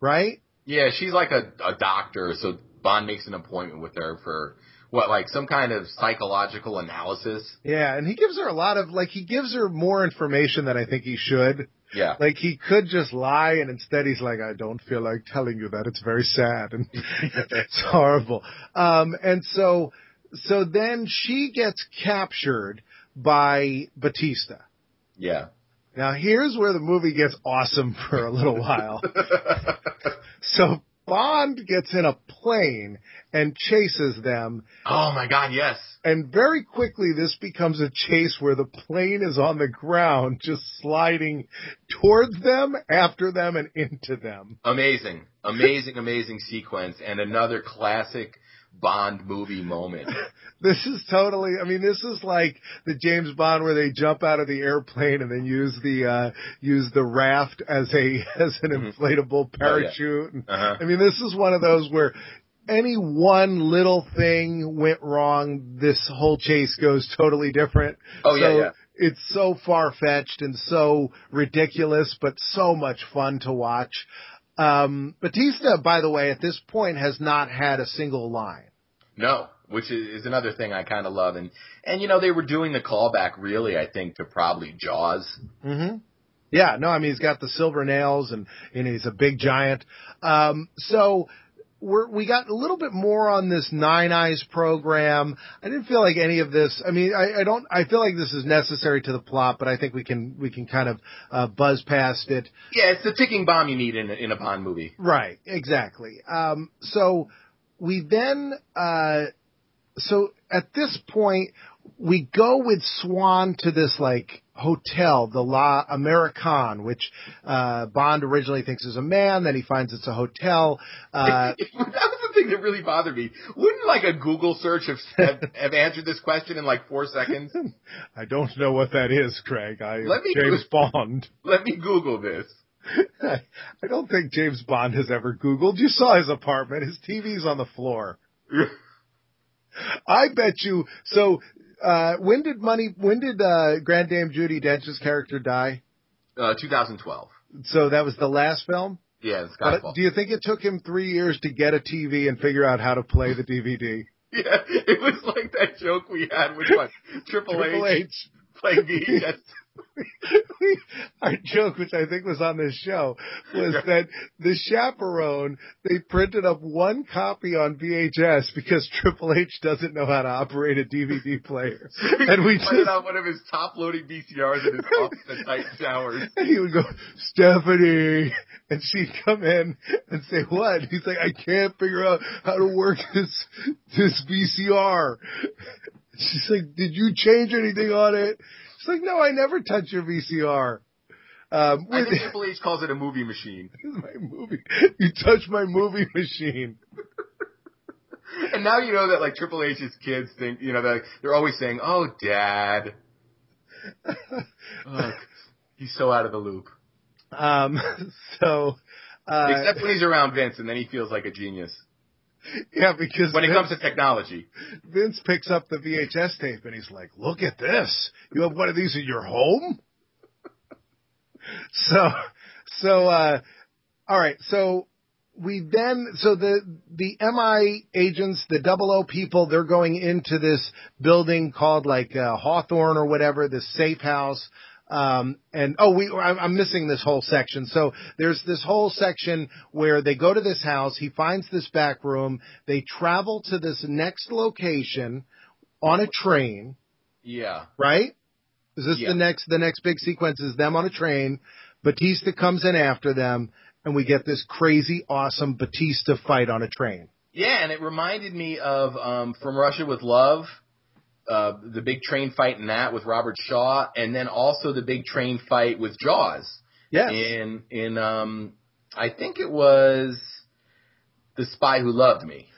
right? Yeah, she's like a, a doctor, so Bond makes an appointment with her for what, like some kind of psychological analysis. Yeah, and he gives her a lot of like he gives her more information than I think he should. Yeah. Like he could just lie, and instead he's like, "I don't feel like telling you that. It's very sad and it's horrible." Um, and so, so then she gets captured by Batista. Yeah. Now here's where the movie gets awesome for a little while. so Bond gets in a plane and chases them. Oh my god, yes. And very quickly this becomes a chase where the plane is on the ground just sliding towards them, after them, and into them. Amazing. Amazing, amazing sequence and another classic Bond movie moment. This is totally, I mean, this is like the James Bond where they jump out of the airplane and then use the, uh, use the raft as a, as an inflatable parachute. Mm-hmm. Oh, Uh-huh. I mean, this is one of those where any one little thing went wrong, this whole chase goes totally different. Oh, yeah, So yeah. It's so far fetched and so ridiculous, but so much fun to watch. Um, Batista, by the way, at this point has not had a single line. No, which is, is another thing I kind of love. And, and you know, they were doing the callback really, I think, to probably Jaws. Mm-hmm. Yeah, no, I mean he's got the silver nails and and he's a big giant. Um, so we're we got a little bit more on this Nine Eyes program. I didn't feel like any of this. I mean, I, I don't. I feel like this is necessary to the plot, but I think we can we can kind of uh, buzz past it. Yeah, it's the ticking bomb you need in a, in a Bond movie. Right, exactly. Um, so we then, uh, so at this point, we go with Swann to this like hotel, the La American, which uh, Bond originally thinks is a man, then he finds it's a hotel. Uh, that was the thing that really bothered me. Wouldn't like a Google search have, have, have answered this question in like four seconds? I don't know what that is, Craig. I Let me James Bond. Let me Google this. I don't think James Bond has ever Googled. You saw his apartment. His TV's on the floor. I bet you. So, uh, when did money? When did uh, Grand Dame Judi Dench's character die? Uh, 2012. So that was the last film. Yeah, it's But Skyfall. do you think it took him three years to get a TV and figure out how to play the DVD? Yeah, it was like that joke we had with what Triple, Triple H, H. playing VHS. Our joke, which I think was on this show, was that the chaperone they printed up one copy on VHS because Triple H doesn't know how to operate a DVD player, and we just out one of his top loading VCRs in his office at Titan Towers. and he would go Stephanie, and she'd come in and say what? He's like, I can't figure out how to work this this VCR. She's like, Did you change anything on it? She's like, No, I never touch your VCR. Um, I think Triple H calls it a movie machine. my movie. You touch my movie machine. And now you know that like Triple H's kids think, you know, they're, they're always saying, "Oh, Dad." Ugh, he's so out of the loop. Um, so, uh, Except when he's around Vince, and then he feels like a genius. yeah, because When it comes to technology, Vince picks up the VHS tape and he's like, "Look at this! You have one of these in your home." so, so, uh, all right. So we then, so the the MI agents, the double O people, they're going into this building called like uh, Hawthorne or whatever, this safe house. Um, and oh, we, I'm missing this whole section. So there's this whole section where they go to this house. He finds this back room. They travel to this next location on a train, yeah. right? Is this Yeah. the next, the next big sequence is them on a train. Batista comes in after them and we get this crazy, awesome Batista fight on a train. Yeah, and it reminded me of um, From Russia with Love, uh, the big train fight in that with Robert Shaw, and then also the big train fight with Jaws. Yes. In in um, I think it was The Spy Who Loved Me.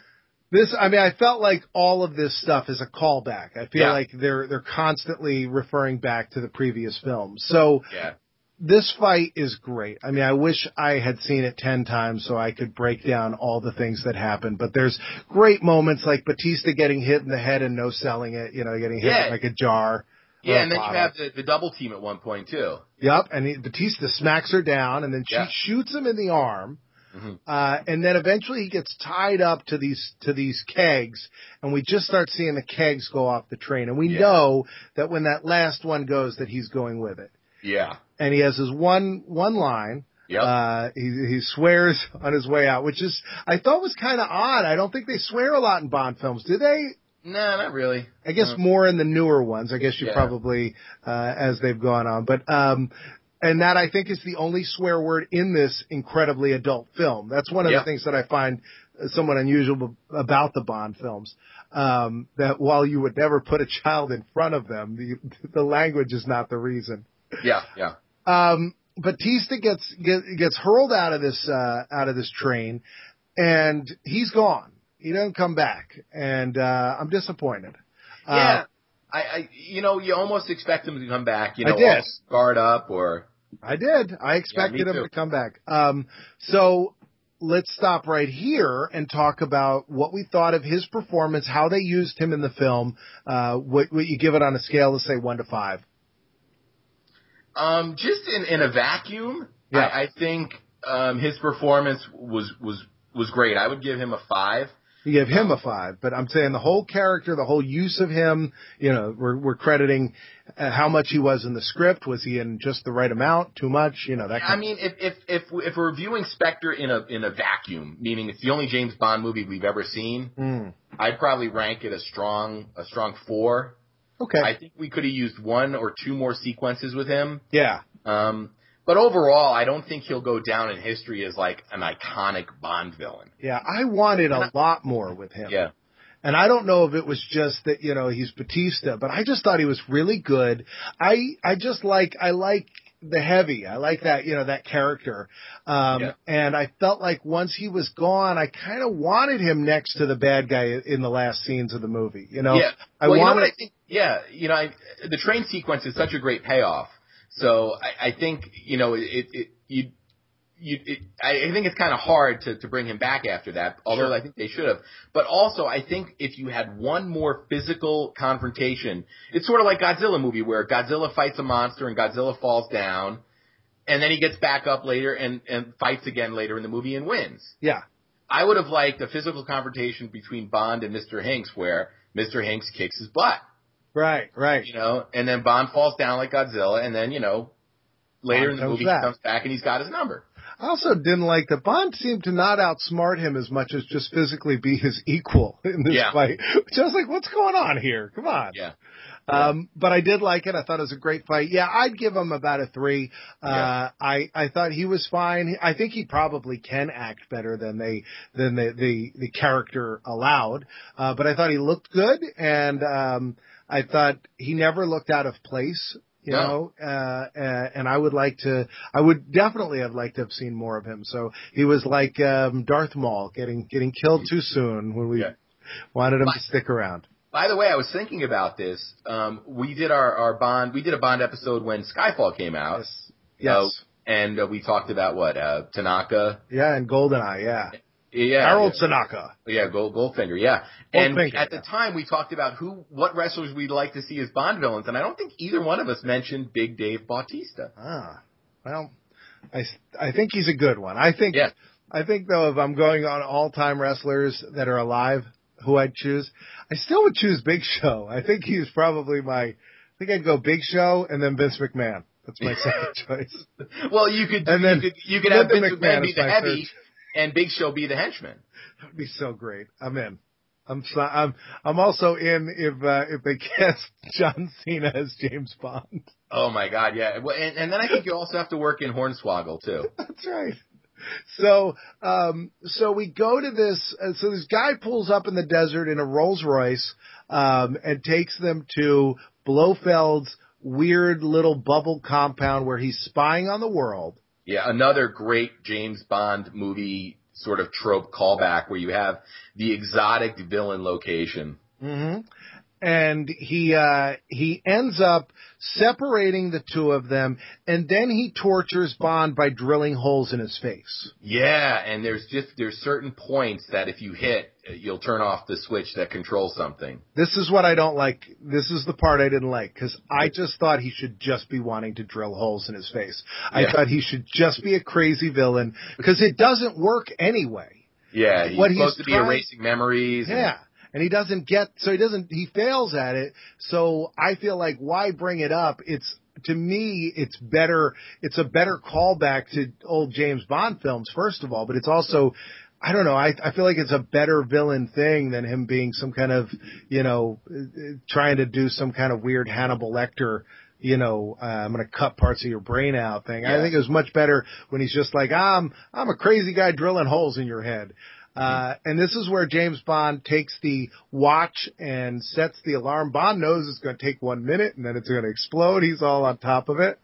This, I mean, I felt like all of this stuff is a callback. I feel Yeah. like they're they're constantly referring back to the previous films. So, Yeah. this fight is great. I mean, I wish I had seen it 10 times so I could break down all the things that happened, but there's great moments like Batista getting hit in the head and no selling it, you know, getting hit Yeah. like a jar. Yeah, and then you have the, the double team at one point too. Yep, and he, Batista smacks her down, and then she shoots him in the arm, Mhm. uh, and then eventually he gets tied up to these to these kegs, and we just start seeing the kegs go off the train, and we Yeah. know that when that last one goes, that he's going with it, Yeah. and he has his one one line. Yep. Uh, he, he swears on his way out, which is I thought was kind of odd. I don't think they swear a lot in Bond films, do they? no, not really. I guess No. more in the newer ones. I guess you Yeah. probably uh, as they've gone on, but um, and that I think is the only swear word in this incredibly adult film. That's one of the things that I find somewhat unusual about the Bond films. Um, that while you would never put a child in front of them, the the language is not the reason. Yeah, yeah. Um, Batista gets get, gets hurled out of this uh, out of this train, and he's gone. He doesn't come back, and uh, I'm disappointed. Yeah. Uh, I, I, you know, you almost expect him to come back, you I know, did. all scarred up or, I did. I expected me him to come back. Um, so let's stop right here and talk about what we thought of his performance, how they used him in the film. Uh, what, what you give it on a scale of say one to five. um, just in, in a vacuum, Yeah. I, I think, um, his performance was, was, was great. I would give him a five. You give him a five, but I'm saying the whole character, the whole use of him, you know, we're, we're crediting uh, how much he was in the script. Was he in just the right amount? Too much? You know, that I mean, if, if, if, if we're viewing Spectre in a, in a vacuum, meaning it's the only James Bond movie we've ever seen. Mm. I'd probably rank it a strong, a strong four. Okay. I think we could have used one or two more sequences with him. yeah. Um, but overall, I don't think he'll go down in history as like an iconic Bond villain. Yeah. I wanted a lot more with him. Yeah. And I don't know if it was just that, you know, he's Batista, but I just thought he was really good. I, I just like, I like the heavy. I like that, you know, that character. Um, Yeah. and I felt like once he was gone, I kind of wanted him next to the bad guy in the last scenes of the movie, you know? yeah. I well, you know wanted, what I think? Yeah. You know, I, the train sequence is such a great payoff. So I, I think, you know, it, it, you, you, it, I I think it's kind of hard to, to bring him back after that, although Sure. I think they should have. But also, I think if you had one more physical confrontation, it's sort of like Godzilla movie where Godzilla fights a monster and Godzilla falls down, and then he gets back up later and, and fights again later in the movie and wins. yeah. I would have liked a physical confrontation between Bond and Mr. Hinx where Mr. Hinx kicks his butt, Right, right. you know, and then Bond falls down like Godzilla, and then, you know, later Bond in the movie back. he comes back and he's got his number. I also didn't like that Bond seemed to not outsmart him as much as just physically be his equal in this Yeah. fight. Which I was like, what's going on here? Come on. Yeah. Um, but I did like it. I thought it was a great fight. Yeah, I'd give him about a three. Uh, I, I thought he was fine. I think he probably can act better than they, than the, the, the character allowed. Uh, but I thought he looked good and, um, I thought he never looked out of place. You No. know, uh, uh, and I would like to, I would definitely have liked to have seen more of him. So he was like, um, Darth Maul getting, getting killed too soon when we Yeah. wanted him But- to stick around. By the way, I was thinking about this. Um, we did our, our Bond, we did a Bond episode when Skyfall came out. Yes. Yes. And uh, we talked about what, uh, Tanaka. yeah. And Goldeneye. Yeah. Yeah. Harold yeah. Tanaka. Yeah, Gold, Goldfinger, yeah. And Goldfinger, at the yeah. time, we talked about who, what wrestlers we'd like to see as Bond villains, and I don't think either one of us mentioned Big Dave Bautista. Ah, well, I, I think he's a good one. I think, Yeah. I think though, if I'm going on all time wrestlers that are alive, who I'd choose, I still would choose Big Show. I think he's probably my, I think I'd go Big Show and then Vince McMahon. That's my second choice. Well, you could, And you then could, you could have Vince McMahon McMahon be the heavy, third. And Big Show be the henchman. That would be so great. I'm in. I'm so, I'm I'm also in if uh, if they cast John Cena as James Bond. Oh my God, yeah. Well, and, and then I think you also have to work in Hornswoggle too. That's right. So, um, so we go to this. Uh, so this guy pulls up in the desert in a Rolls Royce, um, and takes them to Blofeld's weird little bubble compound where he's spying on the world. Yeah, another great James Bond movie sort of trope callback where you have the exotic villain location. hmm and he uh he ends up separating the two of them and then he tortures Bond by drilling holes in his face. Yeah, and there's just there's certain points that if you hit, you'll turn off the switch that controls something. This is what I don't like. This is the part I didn't like cuz I just thought he should just be wanting to drill holes in his face. I Yeah. thought he should just be a crazy villain cuz it doesn't work anyway. Yeah, he's What he's supposed to be trying- erasing memories. and- Yeah. And he doesn't get, so he doesn't, he fails at it. So I feel like why bring it up? It's, to me, it's better, it's a better callback to old James Bond films, first of all, but it's also, I don't know, I, I feel like it's a better villain thing than him being some kind of, you know, trying to do some kind of weird Hannibal Lecter, you know, uh, I'm going to cut parts of your brain out thing. I think it was much better when he's just like, I'm, I'm a crazy guy drilling holes in your head. Uh, and this is where James Bond takes the watch and sets the alarm. Bond knows it's going to take one minute and then it's going to explode. He's all on top of it.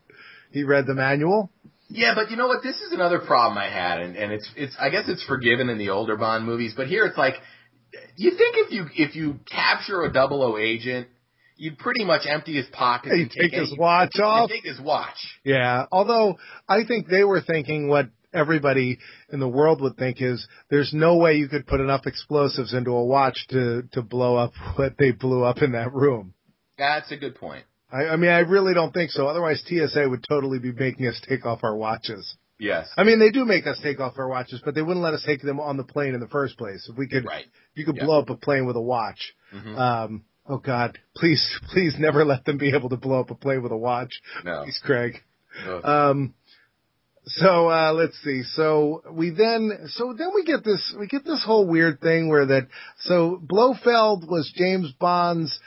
He read the manual. Yeah, but you know what? This is another problem I had, and, and it's it's I guess it's forgiven in the older Bond movies, but here it's like, you think if you if you capture a double O agent, you'd pretty much empty his pockets and take any- his watch off. take his watch. Yeah. Although I think they were thinking what everybody in the world would think is there's no way you could put enough explosives into a watch to, to blow up what they blew up in that room. That's a good point. I, I mean, I really don't think so. Otherwise, TSA would totally be making us take off our watches. Yes. I mean, they do make us take off our watches, but they wouldn't let us take them on the plane in the first place. If we could, Right. if you could Yeah. blow up a plane with a watch. Mhm. Um, oh God, please, please never let them be able to blow up a plane with a watch. No. Please, Craig. Um, so uh, let's see. So we then, so then we get this, we get this whole weird thing where that. So Blofeld was James Bond's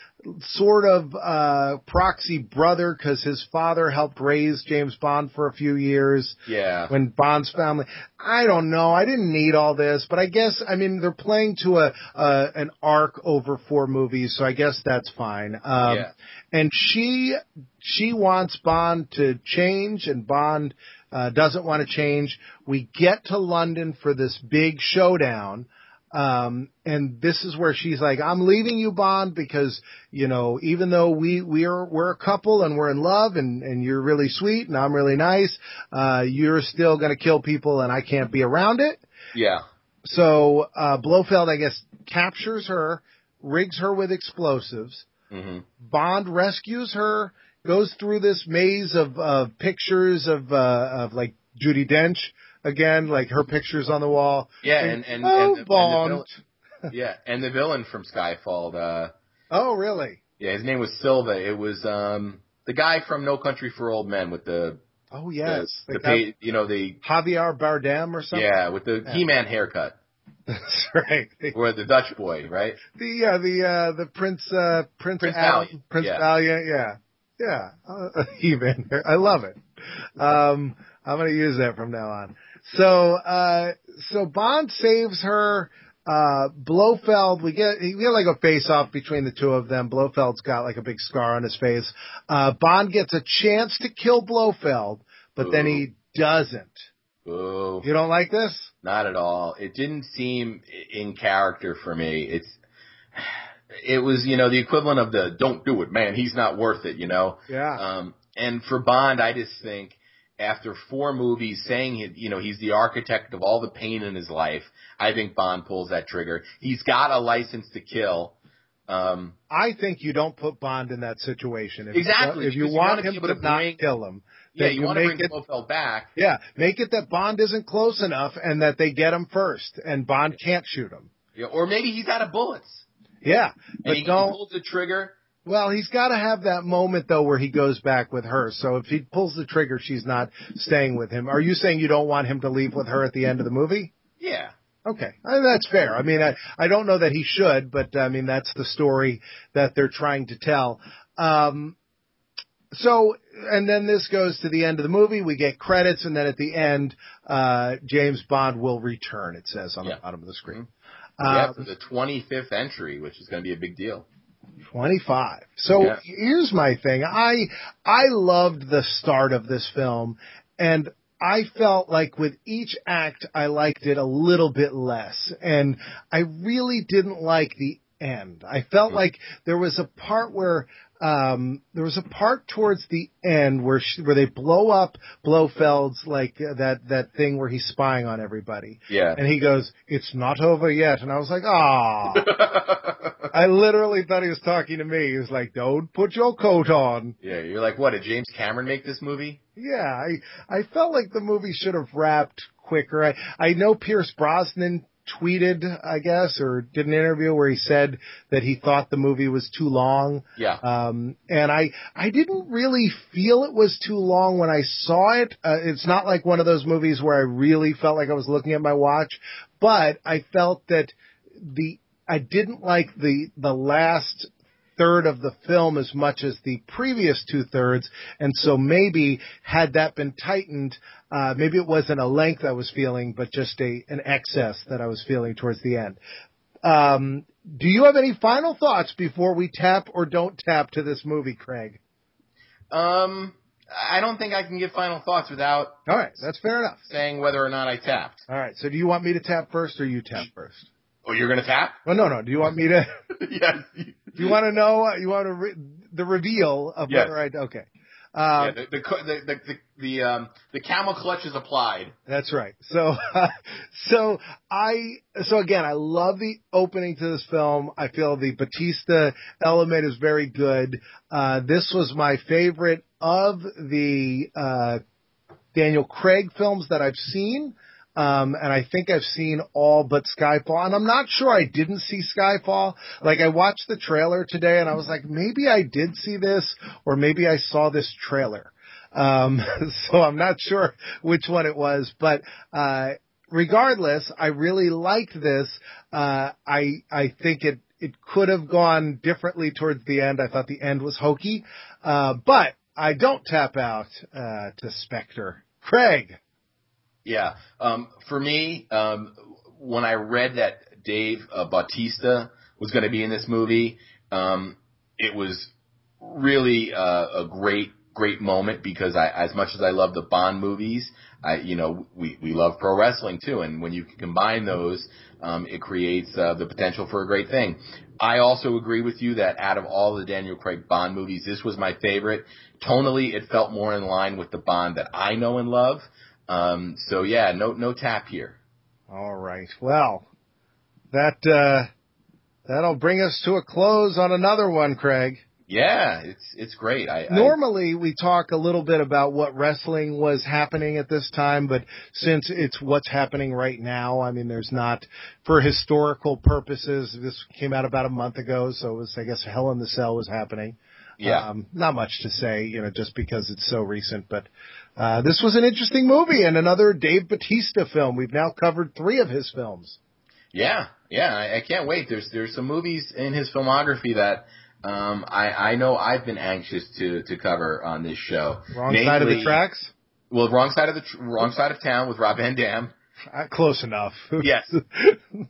sort of uh proxy brother because his father helped raise James Bond for a few years yeah. when Bond's family. I don't know. I didn't need all this, but I guess I mean they're playing to a uh, an arc over four movies, so I guess that's fine. Um, Yeah. And she she wants Bond to change, and Bond uh, doesn't want to change. We get to London for this big showdown. Um, and this is where she's like, I'm leaving you, Bond, because, you know, even though we, we are, we're a couple and we're in love and, and you're really sweet and I'm really nice, uh, you're still gonna kill people and I can't be around it. Yeah. So, uh, Blofeld, I guess, captures her, rigs her with explosives. hmm Bond rescues her, goes through this maze of, of pictures of, uh, of like Judi Dench again, like her pictures on the wall. Yeah, and and, oh, and, the, and the villain, yeah, and the villain from Skyfall. Uh, Oh, really? yeah, his name was Silva. It was um the guy from No Country for Old Men with the Oh, yes. the, The guy- you know the Javier Bardem or something? yeah with the Yeah. He-Man haircut That's right. or the Dutch boy, right? The uh, the uh, the Prince uh, Prince, Prince Valiant, Prince yeah. Valiant, yeah, yeah. Uh, even I love it. Um, I'm gonna use that from now on. So uh, so Bond saves her. Uh, Blofeld, we get we get like a face off between the two of them. Blofeld's got like a big scar on his face. Uh, Bond gets a chance to kill Blofeld, but then he doesn't. Ooh, You don't like this? not at all. It didn't seem in character for me. It's it was you know the equivalent of the "Don't do it, man. He's not worth it." You know. Yeah. Um, and for Bond, I just think after four movies saying he, you know he's the architect of all the pain in his life, I think Bond pulls that trigger. He's got a license to kill. Um, I think you don't put Bond in that situation. If Exactly, You, if you you want him to to not bring- kill him, yeah, then you, want to make bring it. Blofeld back. Yeah, make it that Bond isn't close enough and that they get him first, and Bond can't shoot him. Yeah, or maybe he's out of bullets. Yeah, And but he, he don't. pulls the trigger. Well, he's got to have that moment though where he goes back with her. So if he pulls the trigger, she's not staying with him. Are you saying you don't want him to leave with her at the end of the movie? Yeah. Okay, I mean, that's fair. I mean, I I don't know that he should, but I mean that's the story that they're trying to tell. Um, so, and then this goes to the end of the movie. We get credits, and then at the end, uh, James Bond will return. It says on Yeah. the bottom of the screen. yeah, Um, for the 25th entry, which is going to be a big deal. 25. So Yeah. here's my thing. I I loved the start of this film and I felt like with each act I liked it a little bit less and I really didn't like the end. I felt mm-hmm. like there was a part where um there was a part towards the end where she, where they blow up Blofeld's like uh, that that thing where he's spying on everybody. Yeah. And he goes, "It's not over yet." And I was like, "Ah." I literally thought he was talking to me. He was like, "Don't put your coat on." Yeah, you're like, what? Did James Cameron make this movie? Yeah, I I felt like the movie should have wrapped quicker. I I know Pierce Brosnan tweeted, I guess, or did an interview where he said that he thought the movie was too long. Yeah. Um, and I, I didn't really feel it was too long when I saw it. Uh, it's not like one of those movies where I really felt like I was looking at my watch, but I felt that the, I didn't like the, the last third of the film as much as the previous two thirds. And so maybe had that been tightened, uh, maybe it wasn't a length I was feeling, but just a, an excess that I was feeling towards the end. Um, do you have any final thoughts before we tap or don't tap to this movie, Craig? Um, I don't think I can give final thoughts without. All right, that's fair enough. Saying whether or not I tapped. All right, so do you want me to tap first or you tap first? Oh, you're gonna tap? Well, no, no. Do you want me to? yes. Do you want to know? You want to re- the reveal of Yes. whether I? Okay. yeah, Um, the the the the, the, the um the camel clutch is applied. That's right. So, so I, so again, I love the opening to this film. I feel the Batista element is very good. Uh, this was my favorite of the, uh, Daniel Craig films that I've seen. Um, and I think I've seen all but Skyfall. And I'm not sure I didn't see Skyfall. Like I watched the trailer today and I was like, maybe I did see this or maybe I saw this trailer. Um, so I'm not sure which one it was, but, uh, regardless, I really liked this. Uh, I, I think it, it could have gone differently towards the end. I thought the end was hokey. Uh, but I don't tap out, uh, to Spectre. Craig. Yeah. Um, for me, um, when I read that Dave uh, Bautista was going to be in this movie, um, it was really uh, a great, great moment because I, as much as I love the Bond movies, I, you know, we, we love pro wrestling too. And when you combine those, um, it creates uh, the potential for a great thing. I also agree with you that out of all the Daniel Craig Bond movies, this was my favorite. Tonally, it felt more in line with the Bond that I know and love. Um, so yeah, no, no tap here. All right. Well, that, uh, that'll bring us to a close on another one, Craig. Yeah, it's, it's great. I, I Normally we talk a little bit about what wrestling was happening at this time, but since it's what's happening right now, I mean, there's not, for historical purposes, this came out about a month ago, so it was, I guess, Hell in the Cell was happening. Yeah. Um, not much to say, you know, just because it's so recent, but, uh, this was an interesting movie and another Dave Batista film. We've now covered three of his films. Yeah, yeah, I, I can't wait. There's there's some movies in his filmography that um, I I know I've been anxious to to cover on this show. Wrong side of the tracks? Well, wrong side of the tr- wrong side of town with Rob Van Dam. Uh, close enough. Yes. I'm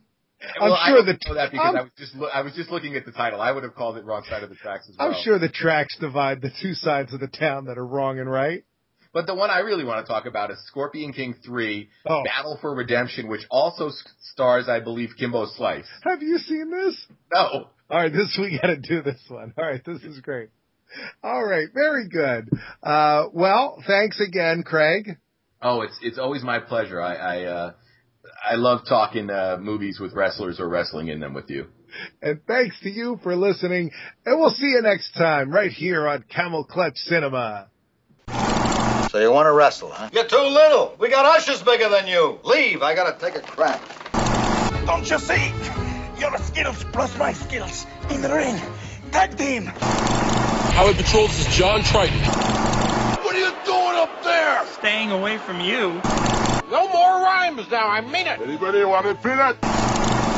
well, I sure don't the know that because I'm- I was just lo- I was just looking at the title. I would have called it wrong side of the tracks as well. I'm sure the tracks divide the two sides of the town that are wrong and right. But the one I really want to talk about is Scorpion King 3, Oh. Battle for Redemption, which also stars, I believe, Kimbo Slice. Have you seen this? No. All right, this we got to do this one. All right, this is great. All right, very good. Uh, well, thanks again, Craig. Oh, it's it's always my pleasure. I I, uh, I love talking uh, movies with wrestlers or wrestling in them with you. And thanks to you for listening. And we'll see you next time right here on Camel Clutch Cinema. So you want to wrestle, huh? You're too little. We got ushers bigger than you. Leave. I gotta take a crap. Don't you see? Your skills plus my skills in the ring. Tag team. Highway Patrol, this is John Triton. What are you doing up there? Staying away from you. No more rhymes now, I mean it. Anybody want to feel it?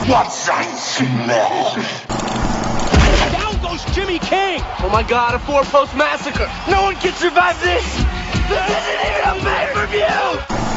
What's that smell? Down goes Jimmy King. Oh my god, a four-post massacre. No one can survive this. This isn't even a pay-per-view.